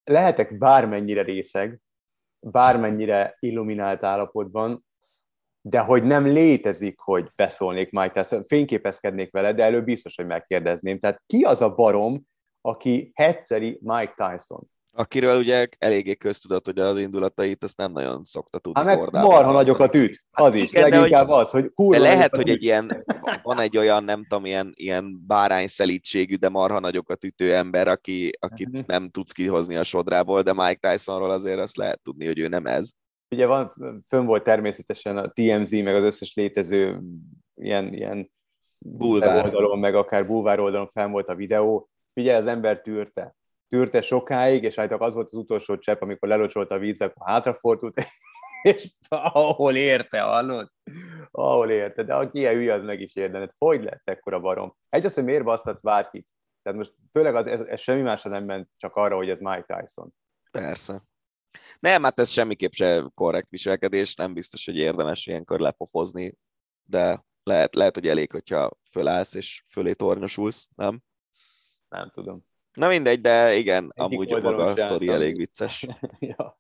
Lehetek bármennyire részeg, bármennyire illuminált állapotban, de hogy nem létezik, hogy beszólnék Mike Tyson, fényképezkednék vele, de előbb biztos, hogy megkérdezném. Tehát ki az a barom, aki hetszeri Mike Tyson? Akiről ugye eléggé köztudott, hogy az indulatait azt nem nagyon szokta tudni. Hát meg marha nagyokat üt, az hát is. Igen, Leginkább hogy, az, hogy De lehet, hogy egy ilyen, van egy olyan, nem tudom, ilyen, ilyen bárány szelítségű, de marha nagyokat ütő ember, aki, akit uh-huh. nem tudsz kihozni a sodrából, de Mike Tysonról azért azt lehet tudni, hogy ő nem ez. Ugye van, fönn volt természetesen a TMZ, meg az összes létező ilyen, ilyen bulvár oldalon, meg akár bulvár oldalon fenn volt a videó. Ugye az ember tűrte tűrte sokáig, és általában az volt az utolsó csepp, amikor lelocsolt a víz, akkor hátrafordult, és ahol érte, hallod? Ahol érte, de aki ilyen hülye, az meg is érdemelt. Hogy lett ekkora barom? Egy az, hogy miért basztatsz bárkit? Tehát most főleg az, ez, ez semmi másra nem ment, csak arra, hogy ez Mike Tyson. Persze. Nem, hát ez semmiképp se korrekt viselkedés, nem biztos, hogy érdemes ilyenkor lepofozni, de lehet, lehet hogy elég, hogyha fölállsz és fölé tornyosulsz, nem? Nem tudom. Na mindegy, de igen, Egyik amúgy maga a sztori elég vicces. ja.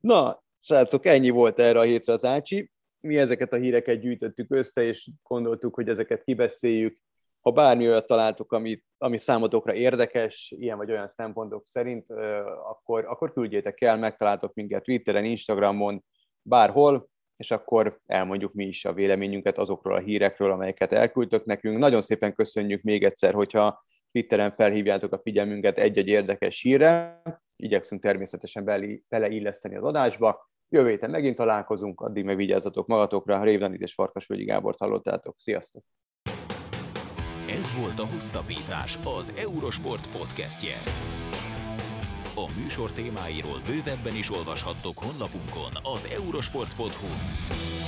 Na, srácok, ennyi volt erre a hétre az Ácsi. Mi ezeket a híreket gyűjtöttük össze, és gondoltuk, hogy ezeket kibeszéljük. Ha bármi olyat találtok, ami, ami számotokra érdekes, ilyen vagy olyan szempontok szerint, akkor, akkor küldjétek el, megtaláltok minket Twitteren, Instagramon, bárhol, és akkor elmondjuk mi is a véleményünket azokról a hírekről, amelyeket elküldtök nekünk. Nagyon szépen köszönjük még egyszer, hogyha Twitteren felhívjátok a figyelmünket egy-egy érdekes hírre, igyekszünk természetesen beleilleszteni az adásba. Jövő héten megint találkozunk, addig meg vigyázzatok magatokra, Révdanit és Farkasvölgyi Gábort hallottátok. Sziasztok! Ez volt a Hosszabbítás, az Eurosport podcastje. A műsor témáiról bővebben is olvashattok honlapunkon az eurosport.hu.